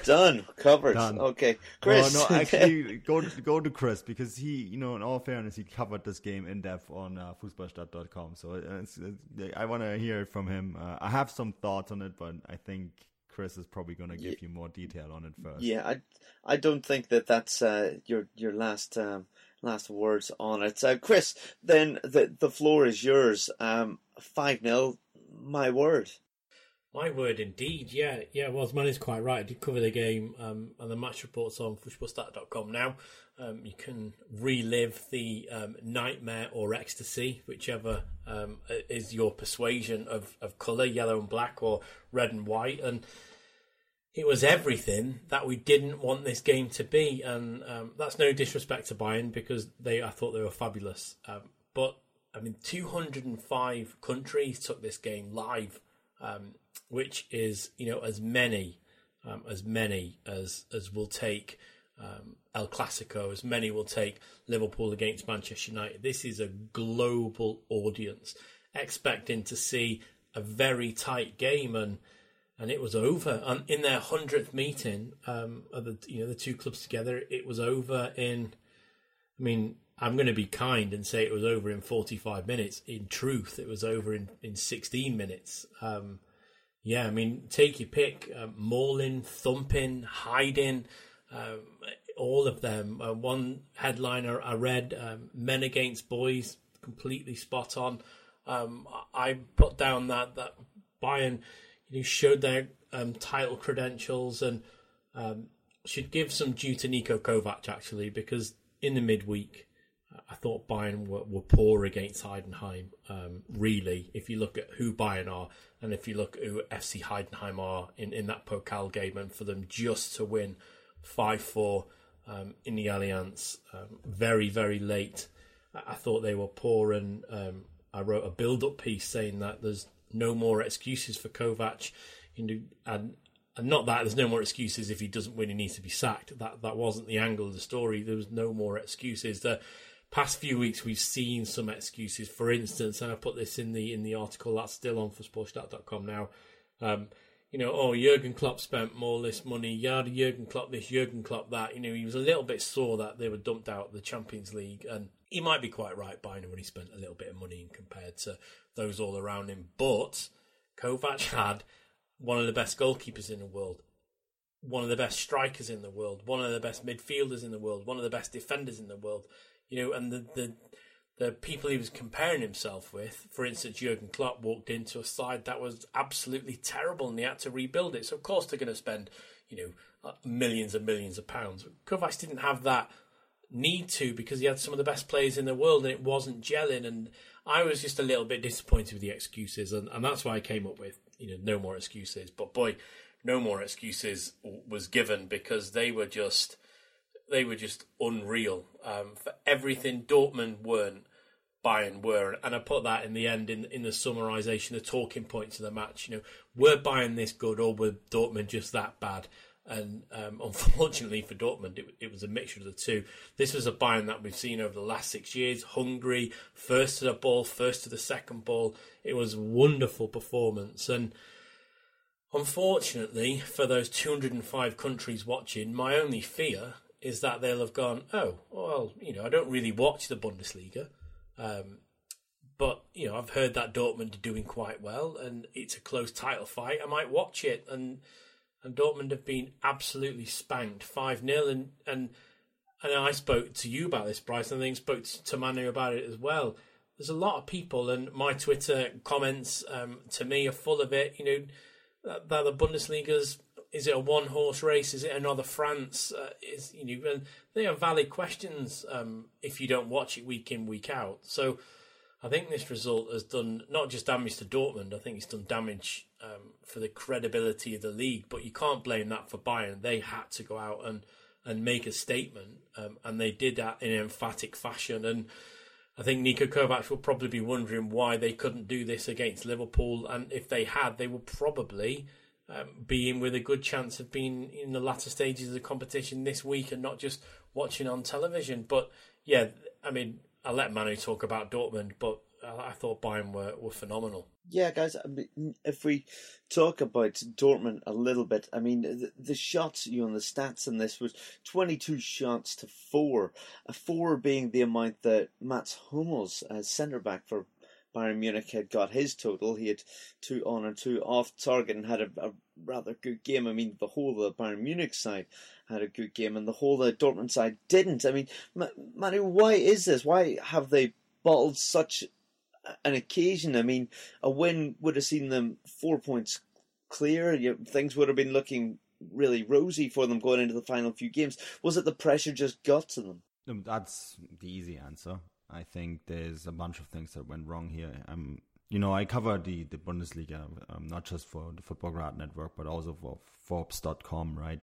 Done, covered. Done. Okay, Chris. Oh, no, actually, [laughs] go go to Chris because he, you know, in all fairness, he covered this game in depth on uh, Fußballstadt.com. So it's, it's, I want to hear it from him. Uh, I have some thoughts on it, but I think Chris is probably going to give yeah. you more detail on it first. Yeah, I I don't think that that's uh, your your last um, last words on it. Uh, Chris, then the the floor is yours. Um, five 0 My word. My word, indeed. Yeah, yeah. Well, man is quite right. I did cover the game, um, and the match reports on fußballstat.com now. Um, you can relive the um, nightmare or ecstasy, whichever um, is your persuasion of, of colour, yellow and black or red and white. And it was everything that we didn't want this game to be. And um, that's no disrespect to Bayern because they, I thought they were fabulous. Um, but I mean, 205 countries took this game live um, which is you know as many um, as many as as will take um, El Clasico, as many will take Liverpool against Manchester United. This is a global audience expecting to see a very tight game, and and it was over. And in their hundredth meeting um, of the you know the two clubs together, it was over in. I mean, I'm going to be kind and say it was over in 45 minutes. In truth, it was over in, in 16 minutes. Um, yeah, I mean, take your pick. Uh, mauling, thumping, hiding, um, all of them. Uh, one headliner I read, um, Men Against Boys, completely spot on. Um, I put down that, that Bayern you know, showed their um, title credentials and um, should give some due to Niko Kovac, actually, because in the midweek, I thought Bayern were, were poor against Heidenheim. Um, really, if you look at who Bayern are, and if you look at who FC Heidenheim are in, in that Pokal game, and for them just to win five four um, in the Allianz, um, very very late, I, thought they were poor. And um, I wrote a build up piece saying that there's no more excuses for Kovac. You know, and and not that there's no more excuses if he doesn't win, he needs to be sacked. That that wasn't the angle of the story. There was no more excuses. Past few weeks we've seen some excuses. For instance, and I put this in the in the article that's still on for sportstat.com now. Um, you know, oh, Jurgen Klopp spent more this money, yada, Jurgen Klopp this, Jurgen Klopp that. You know, he was a little bit sore that they were dumped out of the Champions League, and he might be quite right buying when he spent a little bit of money compared to those all around him. But Kovac had one of the best goalkeepers in the world, one of the best strikers in the world, one of the best midfielders in the world, one of the best defenders in the world you know, and the, the the people he was comparing himself with, for instance, Jurgen Klopp walked into a side that was absolutely terrible and they had to rebuild it. So of course they're going to spend, you know, uh, millions and millions of pounds. Kovac didn't have that need to because he had some of the best players in the world and it wasn't gelling. And I was just a little bit disappointed with the excuses, and, and that's why I came up with, you know, no more excuses. But boy, no more excuses was given because they were just they were just unreal um, for everything Dortmund weren't. Bayern were, and I put that in the end in in the summarisation, the talking points of the match. You know, were Bayern this good or were Dortmund just that bad? And um, [laughs] unfortunately for Dortmund, it, it, was a mixture of the two. This was a Bayern that we've seen over the last six years, hungry, first to the ball, first to the second ball. It was a wonderful performance, and unfortunately for those 205 countries watching, my only fear is that they'll have gone, oh, well, you know, I don't really watch the Bundesliga, um, but you know, I've heard that Dortmund are doing quite well, and it's a close title fight. I might watch it, and and Dortmund have been absolutely spanked five 0 and and and I spoke to you about this, Bryce, and I think spoke to Manu about it as well. there's a lot of people, and my Twitter comments um, to me are full of it. You know, that, that the Bundesliga's is it a one horse race? Is it another France? Uh, is you know, they are valid questions um, if you don't watch it week in week out. So I think this result has done not just damage to Dortmund. I think it's done damage um, for the credibility of the league. But you can't blame that for Bayern. They had to go out and and make a statement, um, and they did that in emphatic fashion. And I think Niko Kovac will probably be wondering why they couldn't do this against Liverpool, and if they had, they would probably um, with a good chance of being in the latter stages of the competition this week and not just watching on television. But yeah, I mean, I'll let Manu talk about Dortmund, but I thought Bayern were, were phenomenal. Yeah, guys. I mean, if we talk about Dortmund a little bit, I mean, the, the shots, you know, the stats in this was 22 shots to four, a four being the amount that Mats Hummels, as centre back for Bayern Munich, had got his total. He had two on and two off target and had a, a rather good game. I mean, the whole of the Bayern Munich side had a good game, and the whole of the Dortmund side didn't. I mean, Manu, why is this? Why have they bottled such an occasion. I mean, a win would have seen them four points clear. You, things would have been looking really rosy for them going into the final few games. Was it the pressure just got to them? Um, that's the easy answer. I think there's a bunch of things that went wrong here. Um, you know, I cover the, the Bundesliga, um, not just for the Futbolgrad Network, but also for Forbes.com, right?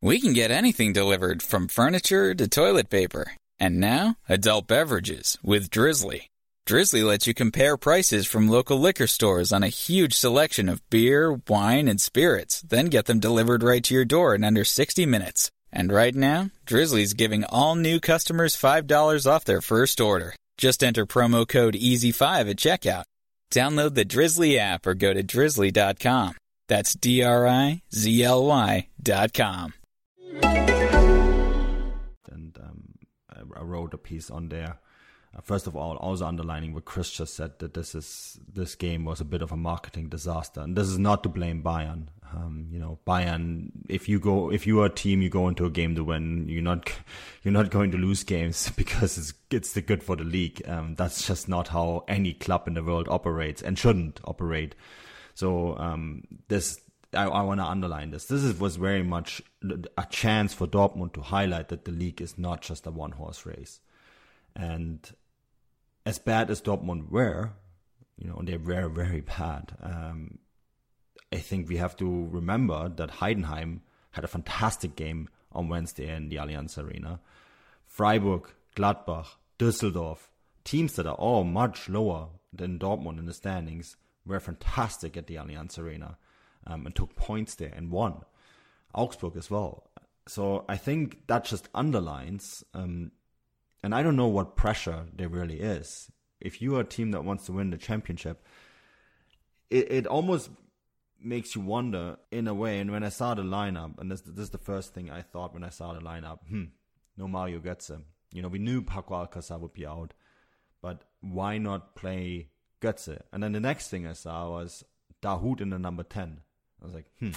We can get anything delivered from furniture to toilet paper. And now, adult beverages with Drizly. Drizly lets you compare prices from local liquor stores on a huge selection of beer, wine, and spirits, then get them delivered right to your door in under 60 minutes. And right now, Drizly's giving all new customers $5 off their first order. Just enter promo code EASY5 at checkout. Download the Drizzly app or go to drizly.com. That's D R I Z L Y dot com. And I wrote a piece on there. Uh, first of all, also underlining what Chris just said that this is this game was a bit of a marketing disaster, and this is not to blame Bayern. Um, you know, Bayern. If you go, if you are a team, you go into a game to win. You're not, [laughs] you're not going to lose games [laughs] because it's it's the good for the league. Um, that's just not how any club in the world operates and shouldn't operate. So um, this I, I want to underline this. This is, was very much a chance for Dortmund to highlight that the league is not just a one horse race. And as bad as Dortmund were, you know, they were very bad. Um, I think we have to remember that Heidenheim had a fantastic game on Wednesday in the Allianz Arena. Freiburg, Gladbach, Düsseldorf, teams that are all much lower than Dortmund in the standings, were fantastic at the Allianz Arena um, and took points there and won. Augsburg as well. So I think that just underlines, um, and I don't know what pressure there really is. If you are a team that wants to win the championship, it, it almost makes you wonder in a way. And when I saw the lineup, and this, this is the first thing I thought when I saw the lineup, hmm, no Mario Götze. You know, we knew Paco Alcacer would be out, but why not play Götze? And then the next thing I saw was Dahoud in the number 10. I was like, hmm,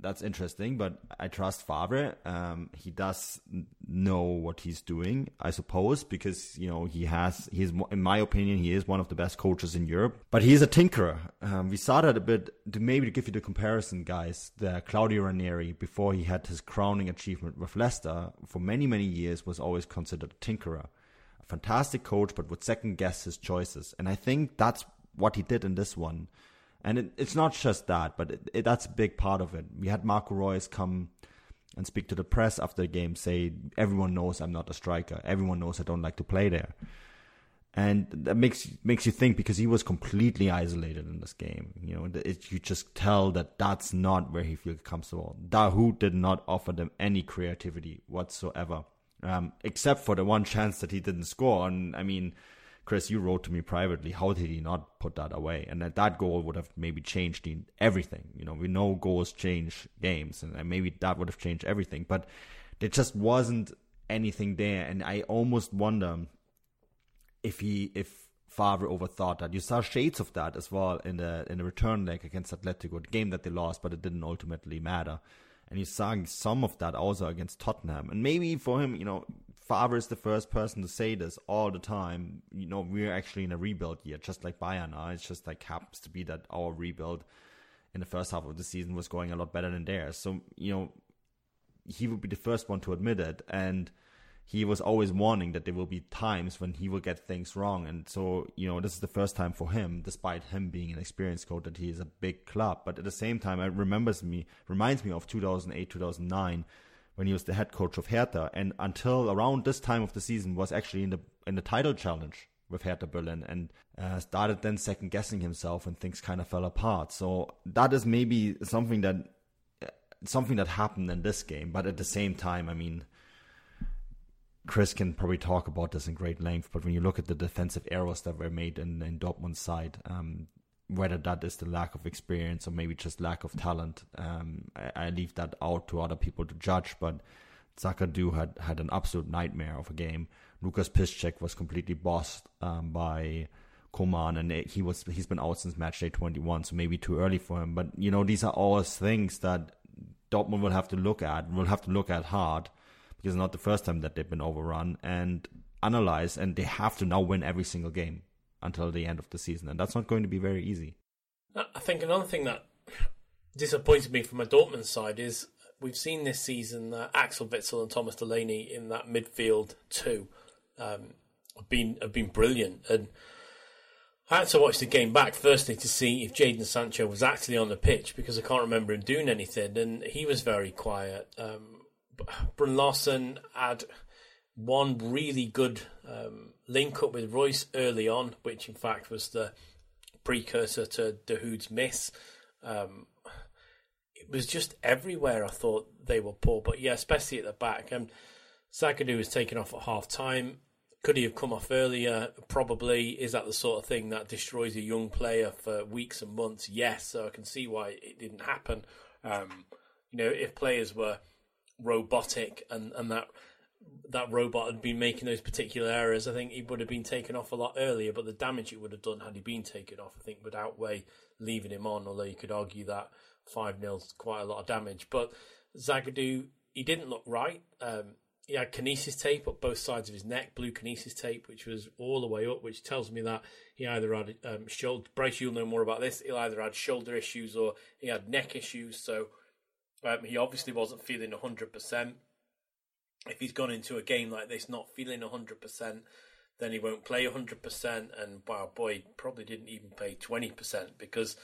that's interesting, but I trust Favre. Um, he does know what he's doing, I suppose, because you know he has. He's, in my opinion, he is one of the best coaches in Europe. But he's a tinkerer. Um, we saw that a bit. To maybe to give you the comparison, guys, the Claudio Ranieri before he had his crowning achievement with Leicester for many many years was always considered a tinkerer, a fantastic coach, but would second guess his choices. And I think that's what he did in this one. And it, it's not just that, but it, it, that's a big part of it. We had Marco Reus come and speak to the press after the game, say, everyone knows I'm not a striker. Everyone knows I don't like to play there. And that makes makes you think because he was completely isolated in this game. You know, it, you just tell that that's not where he feels comfortable. Dahoud did not offer them any creativity whatsoever, um, except for the one chance that he didn't score. And I mean, Chris, you wrote to me privately, how did he not put that away? And that, that goal would have maybe changed everything. You know, we know goals change games, and maybe that would have changed everything. But there just wasn't anything there, and I almost wonder if he, if Favre overthought that. You saw shades of that as well in the in the return leg against Atletico, the game that they lost, but it didn't ultimately matter. And you saw some of that also against Tottenham. And maybe for him, you know, Favre is the first person to say this all the time. You know, we're actually in a rebuild year, just like Bayern are. It's just like happens to be that our rebuild in the first half of the season was going a lot better than theirs. So, you know, he would be the first one to admit it. And he was always warning that there will be times when he will get things wrong. And so, you know, this is the first time for him, despite him being an experienced coach, that he is a big club. But at the same time, it remembers me, reminds me of 2008, 2009, when he was the head coach of Hertha. And until around this time of the season was actually in the, in the title challenge with Hertha Berlin and uh, started then second guessing himself and things kind of fell apart. So that is maybe something that something that happened in this game. But at the same time, I mean, Chris can probably talk about this in great length. But when you look at the defensive errors that were made in, in Dortmund's side, um, whether that is the lack of experience or maybe just lack of talent, um, I, I, leave that out to other people to judge. But Zagadou had had an absolute nightmare of a game. Lukas Piszczek was completely bossed um, by Coman, and he was he's been out since match day 21, so maybe too early for him. But you know, these are all things that Dortmund will have to look at, and will have to look at hard, because it's not the first time that they've been overrun, and analyze, and they have to now win every single game until the end of the season, and that's not going to be very easy. I think another thing that [laughs] disappointed me from a Dortmund side is we've seen this season that Axel Witsel and Thomas Delaney in that midfield too um, have been have been brilliant and I had to watch the game back firstly to see if Jadon Sancho was actually on the pitch because I can't remember him doing anything, and he was very quiet. Um, Bruun Larsen had one really good um, link up with Reus early on, which in fact was the precursor to Dahoud's miss. Um, it was just everywhere. I thought they were poor, but yeah, especially at the back. And Zagadou was taken off at half time. Could he have come off earlier? Probably. Is that the sort of thing that destroys a young player for weeks and months? Yes. So I can see why it didn't happen. Um, you know, if players were robotic and, and that that robot had been making those particular errors, I think he would have been taken off a lot earlier. But the damage it would have done had he been taken off, I think, would outweigh leaving him on. Although you could argue that five 0 is quite a lot of damage. But Zagadou, he didn't look right. Um, he had kinesis tape up both sides of his neck, blue kinesis tape, which was all the way up, which tells me that he either had um, shoulder. Bryce, you'll know more about this. He either had shoulder issues or he had neck issues. So um, he obviously wasn't feeling hundred percent. If he's gone into a game like this not feeling hundred percent, then he won't play hundred percent. And wow, boy, probably didn't even play twenty percent because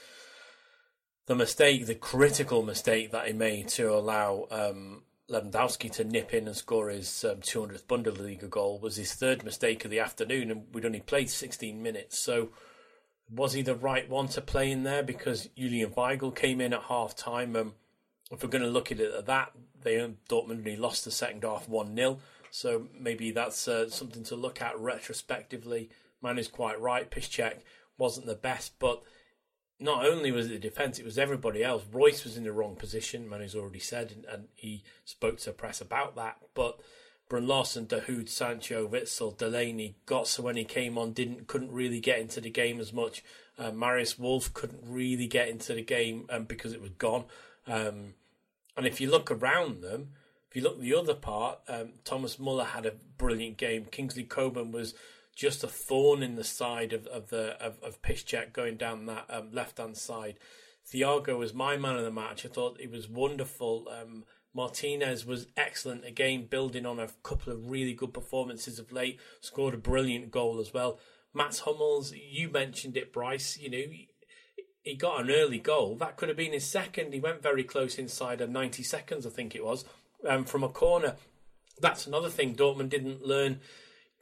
the mistake, the critical mistake that he made to allow um, Lewandowski to nip in and score his um, 200th Bundesliga goal was his third mistake of the afternoon, and we'd only played 16 minutes. So, was he the right one to play in there? Because Julian Weigl came in at half time. Um, if we're going to look at it at that, they Dortmund only lost the second half 1 0. So, maybe that's uh, something to look at retrospectively. Man is quite right. Piszczek wasn't the best, but not only was it the defence, it was everybody else. Reus was in the wrong position, Man Manu's already said, and, and he spoke to press about that. But Bruun Larsen, Dahoud, Sancho, Witsel, Delaney, Götze when he came on didn't couldn't really get into the game as much. Uh, Marius Wolf couldn't really get into the game um, because it was gone. Um, and if you look around them, if you look the other part, um, Thomas Muller had a brilliant game. Kingsley Coman was just a thorn in the side of, of the of, of Piszczek going down that um, left hand side. Thiago was my man of the match. I thought he was wonderful. Um, Martinez was excellent again, building on a couple of really good performances of late. Scored a brilliant goal as well. Mats Hummels, you mentioned it, Bryce. You know, he got an early goal. That could have been his second. He went very close inside of 90 seconds, I think it was, um, from a corner. That's another thing Dortmund didn't learn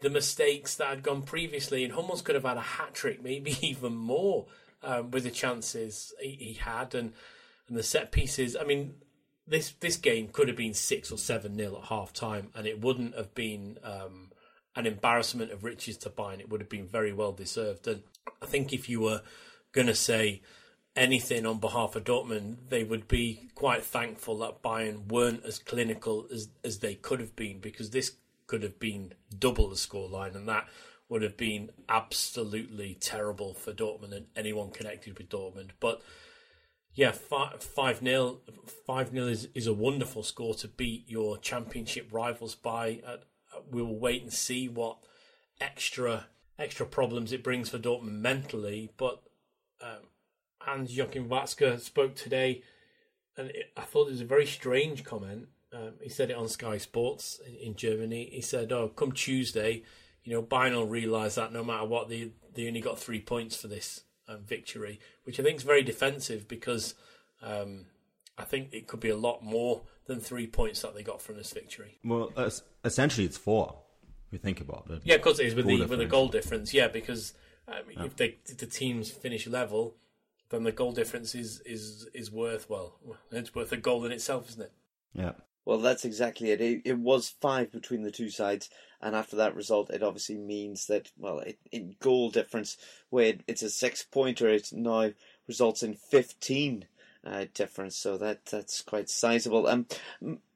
the mistakes that had gone previously. And Hummels could have had a hat trick, maybe [laughs] even more, um, with the chances he, he, had and and the set pieces. I mean, this this game could have been six or seven nil at half time, and it wouldn't have been um, an embarrassment of riches to Bayern. It would have been very well deserved. And I think if you were going to say anything on behalf of Dortmund, they would be quite thankful that Bayern weren't as clinical as as they could have been because this could have been double the scoreline, and that would have been absolutely terrible for Dortmund and anyone connected with Dortmund. But yeah, five 0 five 0 is, is a wonderful score to beat your championship rivals by at we will wait and see what extra extra problems it brings for Dortmund mentally. But um, Hans Joachim Watzke spoke today, and it, I thought it was a very strange comment. Um, he said it on Sky Sports in, in, Germany. He said, "Oh, come Tuesday, you know, Bayern will realise that no matter what, they they only got three points for this um, victory," which I think is very defensive because um, I think it could be a lot more than three points that they got from this victory. Well, essentially, it's four. If you think about it. Yeah, because it is with goal the difference. with the goal difference. Yeah, because um, yeah. if, they, if the teams finish level, then the goal difference is is is worth well, it's worth a goal in itself, isn't it? Yeah. Well, that's exactly it. it. It was five between the two sides, and after that result, it obviously means that well, it, in goal difference, where it's a six pointer, it now results in fifteen uh, difference. So that that's quite sizable. Um,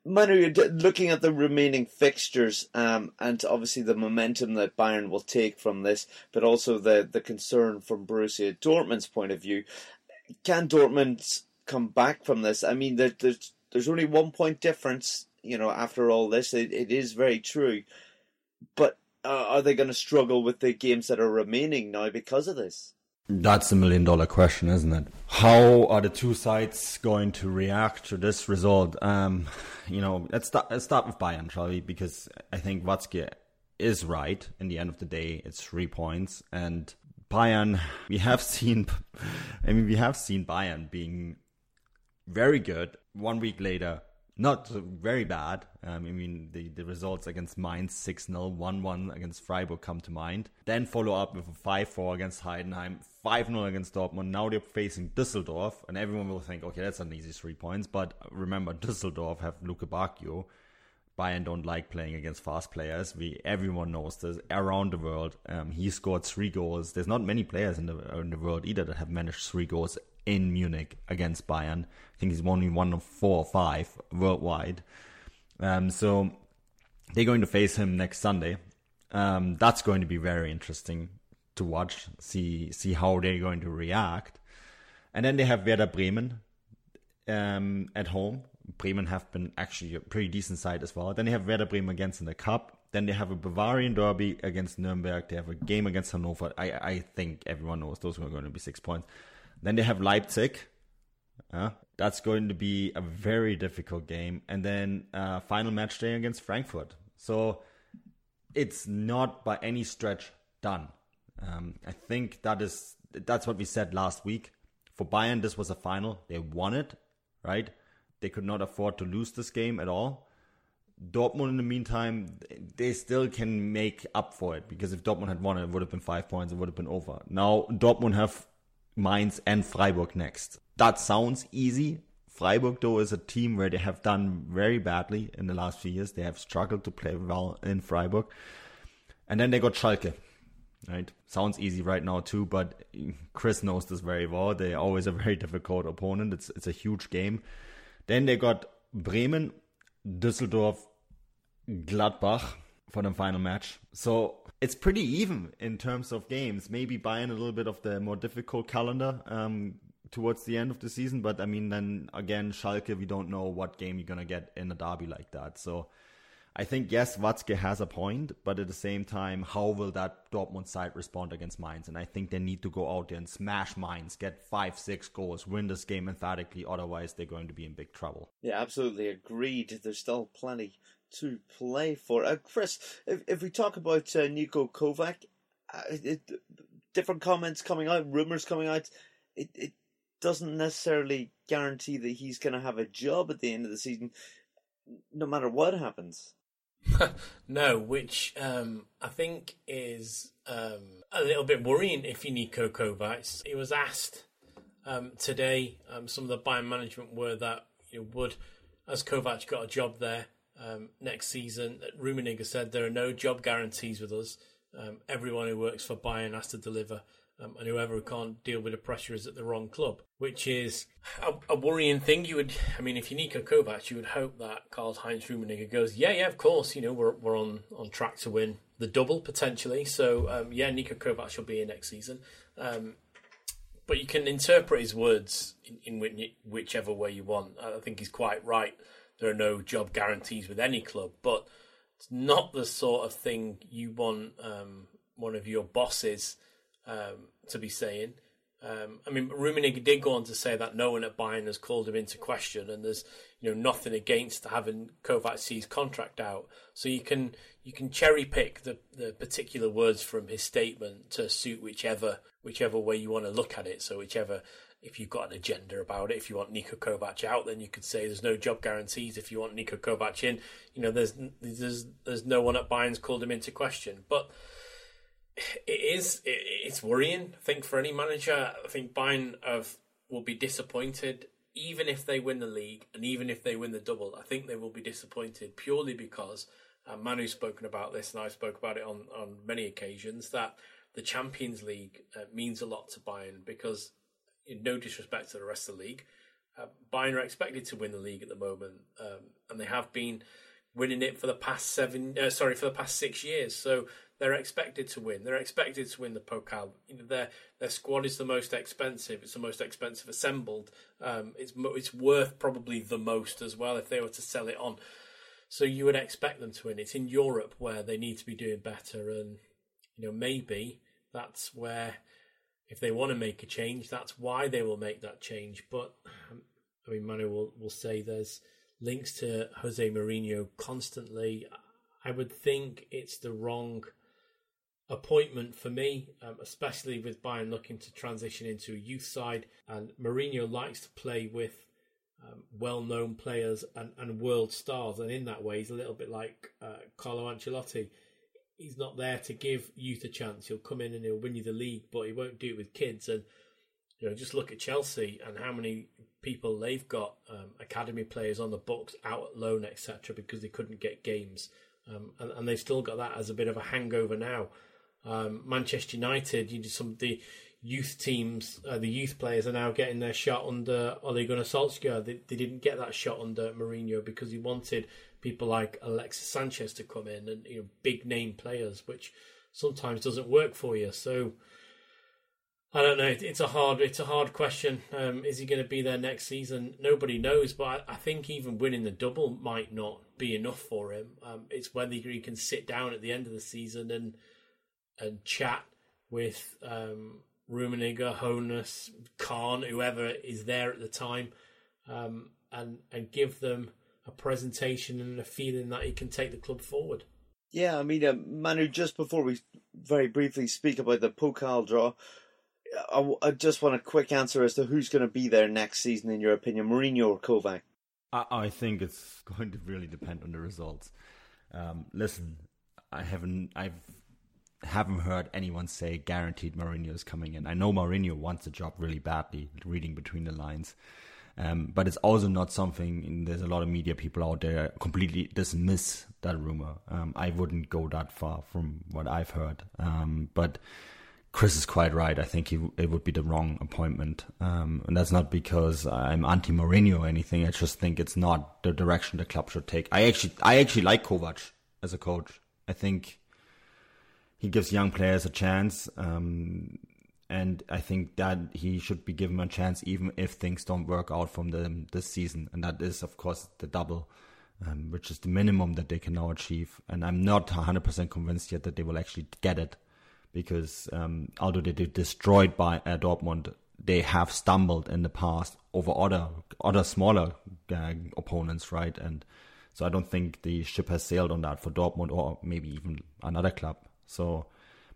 Manu, looking at the remaining fixtures, um, and obviously the momentum that Bayern will take from this, but also the the concern from Borussia Dortmund's point of view, can Dortmund come back from this? I mean, there, there's there's only one point difference. You know, after all this, it, it is very true, but uh, are they going to struggle with the games that are remaining now because of this? That's the million dollar question, isn't it? How are the two sides going to react to this result? Um, you know, let's start, let's start with Bayern, shall we? Because I think Watzke is right. In the end of the day, it's three points. And Bayern, [laughs] we have seen, [laughs] I mean, we have seen Bayern being very good. One week later, not very bad. Um, I mean, the, the results against Mainz 6 0, 1 1 against Freiburg come to mind. Then follow up with a 5 4 against Heidenheim, 5 0 against Dortmund. Now they're facing Düsseldorf, and everyone will think, okay, that's an easy three points. But remember, Düsseldorf have Lukebakio. Bayern don't like playing against fast players. We everyone knows this around the world. Um, he scored three goals. There's not many players in the in the world either that have managed three goals in Munich against Bayern. I think he's only one of four or five worldwide. Um, so they're going to face him next Sunday. Um, that's going to be very interesting to watch, see see how they're going to react. And then they have Werder Bremen um, at home. Bremen have been actually a pretty decent side as well. Then they have Werder Bremen against in the cup. Then they have a Bavarian derby against Nuremberg. They have a game against Hannover. I, I think everyone knows those are going to be six points. Then they have Leipzig. Uh, that's going to be a very difficult game. And then uh, final match day against Frankfurt. So it's not by any stretch done. Um, I think that is that's what we said last week. For Bayern, this was a final. They won it, right? They could not afford to lose this game at all. Dortmund, in the meantime, they still can make up for it because if Dortmund had won it, it would have been five points. It would have been over. Now Dortmund have Mainz, and Freiburg next. That sounds easy. Freiburg, though, is a team where they have done very badly in the last few years. They have struggled to play well in Freiburg. And then they got Schalke. Right? Sounds easy right now, too, but Chris knows this very well. They're always a very [laughs] difficult opponent. It's, it's a huge game. Then they got Bremen, Düsseldorf, Gladbach for the final match. So it's pretty even in terms of games. Maybe Bayern a little bit of the more difficult calendar um, towards the end of the season, but I mean, then again, Schalke, we don't know what game you're gonna get in a derby like that. So I think yes, Watzke has a point, but at the same time, how will that Dortmund side respond against Mainz? And I think they need to go out there and smash Mainz, get five, six goals, win this game emphatically. Otherwise, they're going to be in big trouble. Yeah, absolutely agreed. There's still plenty to play for. Uh, Chris, if, if we talk about uh, Niko Kovac, uh, it, different comments coming out, rumors coming out, it, it doesn't necessarily guarantee that he's going to have a job at the end of the season, no matter what happens. [laughs] no, which um, I think is um, a little bit worrying if you need Niko Kovac. He was asked um, today, um, some of the Bayern management were that you know, would, as Kovac got a job there, um, next season. Rummenigge said there are no job guarantees with us. Um, everyone who works for Bayern has to deliver, um, and whoever can't deal with the pressure is at the wrong club, which is a, a, worrying thing. You would, I mean, if you Niko Kovac, you would hope that Karl Heinz Rummenigge goes, yeah, yeah, of course, you know, we're we're on on track to win the double potentially. So um, yeah, Niko Kovac will be here next season. Um, but you can interpret his words in, in whichever way you want. I think he's quite right there are no job guarantees with any club. But It's not the sort of thing you want um, one of your bosses um, to be saying. Um, I mean, Rummenigge did go on to say that no one at Bayern has called him into question, and there's you know nothing against having Kovac see his contract out. So you can you can cherry pick the, the particular words from his statement to suit whichever whichever way you want to look at it. So whichever if you've got an agenda about it, if you want Niko Kovac out, then you could say there's no job guarantees. If you want Niko Kovac in, you know there's there's there's no one at Bayern's called him into question, but it is it, it's worrying. I think for any manager, I think Bayern have will be disappointed even if they win the league and even if they win the double. I think they will be disappointed purely because uh, Manu's spoken about this and I've spoke about it on on many occasions that the Champions League uh, means a lot to Bayern because, in no disrespect to the rest of the league, uh, Bayern are expected to win the league at the moment, um, and they have been winning it for the past seven. Uh, sorry, for the past six years. So they're expected to win. They're expected to win the Pokal. You know, their their squad is the most expensive. It's the most expensive assembled. Um, it's it's worth probably the most as well if they were to sell it on. So you would expect them to win. It's in Europe where they need to be doing better, and you know maybe that's where if they want to make a change, that's why they will make that change. But um, I mean, Manu will will say there's links to Jose Mourinho constantly. I would think it's the wrong appointment for me, um, especially with Bayern looking to transition into a youth side. And Mourinho likes to play with um, well-known players and, and world stars, and in that way, he's a little bit like uh, Carlo Ancelotti. He's not there to give youth a chance. He'll come in and he'll win you the league, but he won't do it with kids. And you know, just look at Chelsea and how many people they've got um, academy players on the books out at loan, etc., because they couldn't get games. Um, and, and, they've still got that as a bit of a hangover now. Um, Manchester United, you some of the youth teams, uh, the youth players are now getting their shot under Ole Gunnar Solskjaer. They, they didn't get that shot under Mourinho because he wanted people like Alexis Sanchez to come in and you know big name players, which sometimes doesn't work for you. So I don't know. It's a hard, it's a hard question. Um, is he going to be there next season? Nobody knows. But I, I, think even winning the double might not be enough for him. Um, it's whether he can sit down at the end of the season and and chat with um, Rummenigge, Hoeneß, Kahn, whoever is there at the time, um, and and give them a presentation and a feeling that he can take the club forward. Yeah, I mean, uh, Manu. Just before we very briefly speak about the Pokal draw, I, I just want a quick answer as to who's going to be there next season, in your opinion, Mourinho or Kovac. I, I think it's [laughs] going to really depend on the results. Um, listen, I haven't, I've haven't heard anyone say guaranteed Mourinho is coming in. I know Mourinho wants the job really badly, reading between the lines. Um, but it's also not something, there's a lot of media people out there completely dismiss that rumor. Um, I wouldn't go that far from what I've heard. Um, but Chris is quite right. I think he, it would be the wrong appointment. Um, and that's not because I'm anti Mourinho or anything. I just think it's not the direction the club should take. I actually, I actually like Kovac as a coach. I think he gives young players a chance. Um, and I think that he should be given a chance even if things don't work out from them this season. And that is, of course, the double, um, which is the minimum that they can now achieve. And I'm not 100% convinced yet that they will actually get it because um, although they did destroyed by uh, Dortmund, they have stumbled in the past over other other smaller uh, opponents, right? And so I don't think the ship has sailed on that for Dortmund or maybe even another club. So,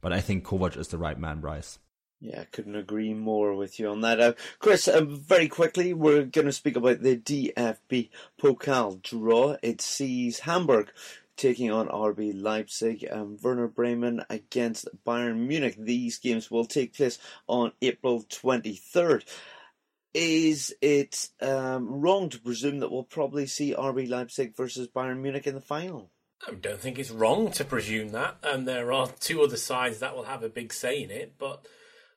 but I think Kovac is the right man, Bryce. Yeah, I couldn't agree more with you on that. Uh, Chris, uh, very quickly, we're going to speak about the DFB Pokal draw. It sees Hamburg taking on RB Leipzig and Werder Bremen against Bayern Munich. These games will take place on April 23rd. Is it um, wrong to presume that we'll probably see RB Leipzig versus Bayern Munich in the final? I don't think it's wrong to presume that. And there are two other sides that will have a big say in it. But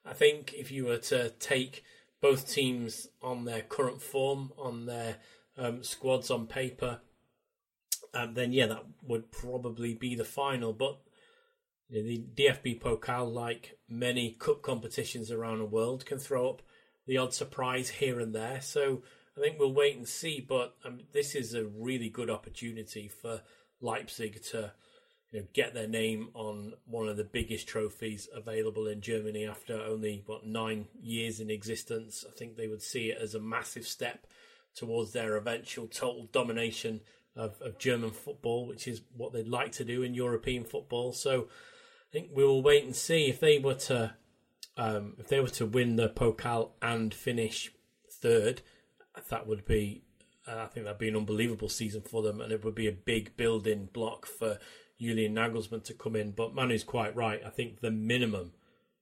I think if you were to take both teams on their current form, on their um, squads on paper, um, then yeah, that would probably be the final. But the DFB Pokal, like many cup competitions around the world, can throw up the odd surprise here and there. So I think we'll wait and see. But um, this is a really good opportunity for Leipzig to you know, get their name on one of the biggest trophies available in Germany after only what nine years in existence. I think they would see it as a massive step towards their eventual total domination of, of German football, which is what they'd like to do in European football. So I think we will wait and see if they were to um, if they were to win the Pokal and finish third. That would be uh, I think that'd be an unbelievable season for them, and it would be a big building block for Julian Nagelsmann to come in. But Manu's quite right. I think the minimum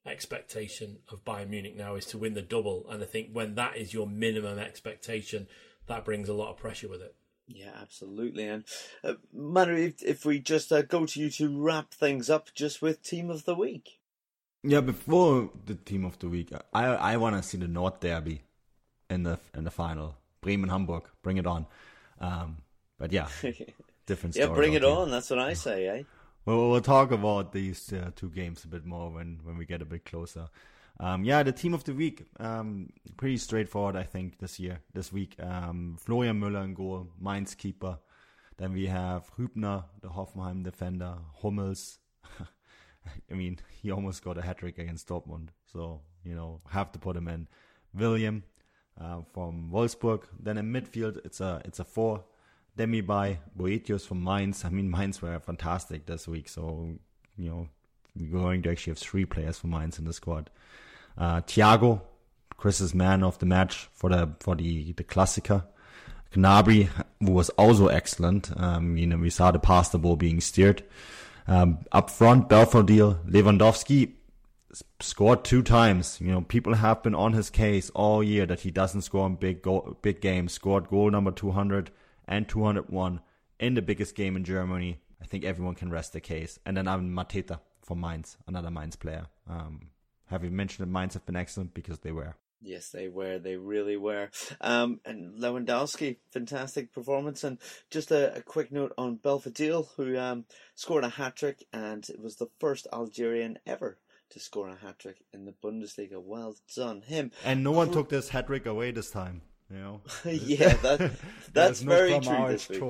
expectation of Bayern Munich now is to win the double, and I think when that is your minimum expectation, that brings a lot of pressure with it. Yeah, absolutely. And uh, Manu, if, if we just uh, go to you to wrap things up just with team of the week. Yeah, before the team of the week, I I want to see the North Derby in the in the final. Bremen Hamburg, bring it on. Um, but yeah, [laughs] different story. yeah, bring it on. That's what I say, eh? Well, we'll talk about these uh, two games a bit more when when we get a bit closer. Um, yeah, the team of the week, um, pretty straightforward, I think, this year, this week. Um, Florian Müller in goal, Mainz keeper. Then we have Hübner, the Hoffenheim defender, Hummels. [laughs] I mean, he almost got a hat trick against Dortmund, so you know have to put him in. William uh, from Wolfsburg. Then in midfield, it's a it's a four. Demi by Boetius from Mainz. I mean, [laughs] Mainz were fantastic this week, so you know we're going to actually have three players from Mainz in the squad. Uh, Thiago, Chris's man of the match for the for the the Klassiker. Gnabry who was also excellent. Um, you know, we saw the past the ball being steered. Um, up front, Belfodil, Lewandowski scored two times. You know, people have been on his case all year that he doesn't score in big goal, big games. Scored goal number 200 and 201 in the biggest game in Germany. I think everyone can rest the case. And then I'm Mateta from Mainz, another Mainz player. Um, have you mentioned that Mainz have been excellent because they were. Yes, they were. They really were. Um, and Lewandowski, fantastic performance. And just a, a quick note on Belfodil, who um, scored a hat trick, and it was the first Algerian ever to score a hat trick in the Bundesliga. Well done, him. And no one took this hat trick away this time. You know. [laughs] yeah, that [laughs] that's very true. This week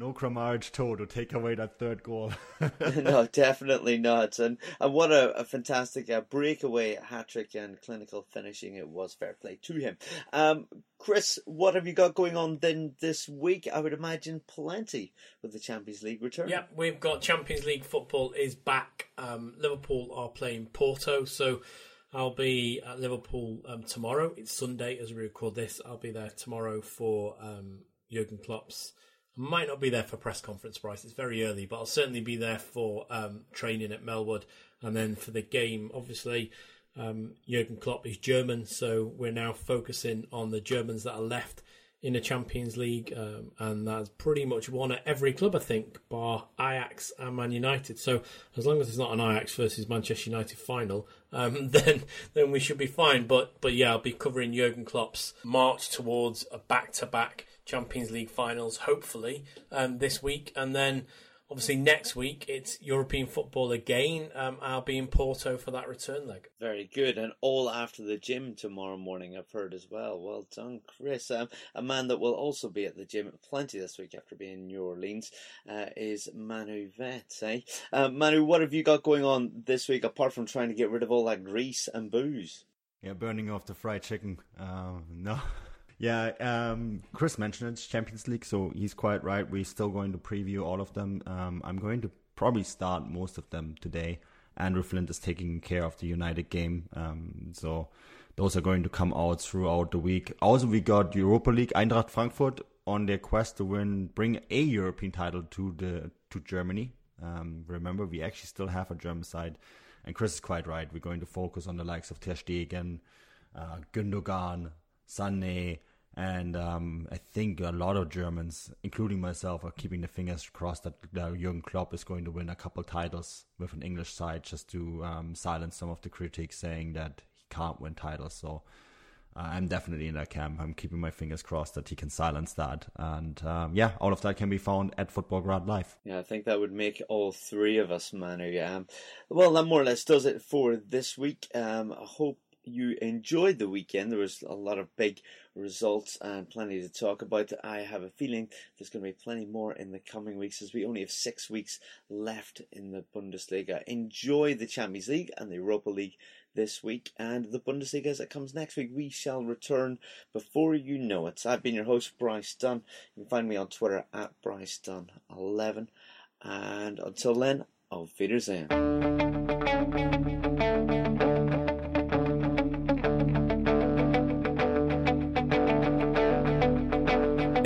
no Kramaric toe to take away that third goal. [laughs] no, definitely not. And and what a, a fantastic uh, breakaway hat trick and clinical finishing it was. Fair play to him. Um, Chris, what have you got going on then this week? I would imagine plenty with the Champions League return. Yeah, we've got Champions League football is back. Um, Liverpool are playing Porto, so. I'll be at Liverpool um, tomorrow. It's Sunday as we record this. I'll be there tomorrow for um, Jurgen Klopp's might not be there for press conference, Bryce. It's very early, but I'll certainly be there for um, training at Melwood. And then for the game, obviously, um, Jurgen Klopp is German, so we're now focusing on the Germans that are left in the Champions League, um, and that's pretty much one at every club, I think, bar Ajax and Man United. So as long as it's not an Ajax versus Manchester United final, um, [laughs] then then we should be fine. But but yeah, I'll be covering Jurgen Klopp's march towards a back-to-back Champions League finals, hopefully, um, this week. And then obviously next week it's European football again. Um, I'll be in Porto for that return leg. Very good, and all after the gym tomorrow morning. I've heard as well. Well done, Chris. Um, a man that will also be at the gym plenty this week after being in New Orleans uh, is Manu Veth. Eh? Uh, Manu, what have you got going on this week apart from trying to get rid of all that grease and booze? Yeah, burning off the fried chicken. Uh, no. [laughs] Yeah, um, Chris mentioned it's Champions League, so he's quite right. We're still going to preview all of them. Um, I'm going to probably start most of them today. Andrew Flint is taking care of the United game, um, so those are going to come out throughout the week. Also, we got Europa League Eintracht Frankfurt on their quest to win, bring a European title to the to Germany. Um, remember, we actually still have a German side, and Chris is quite right. We're going to focus on the likes of Ter Stegen, uh, Gündogan, Sané, and um, I think a lot of Germans, including myself, are keeping the fingers crossed that uh, Jurgen Klopp is going to win a couple titles with an English side just to um, silence some of the critics saying that he can't win titles. So uh, I'm definitely in that camp. I'm keeping my fingers crossed that he can silence that. And um, yeah, all of that can be found at Futbolgrad Live. Yeah, I think that would make all three of us, Manu. Um, well, that more or less does it for this week. Um, I hope you enjoyed the weekend. There was a lot of big results and plenty to talk about. I have a feeling there's going to be plenty more in the coming weeks as we only have six weeks left in the Bundesliga. Enjoy the Champions League and the Europa League this week and the Bundesliga as it comes next week. We shall return before you know it. I've been your host, Bryce Dunn. You can find me on Twitter at Bryce Dunn11. And until then, auf Wiedersehen.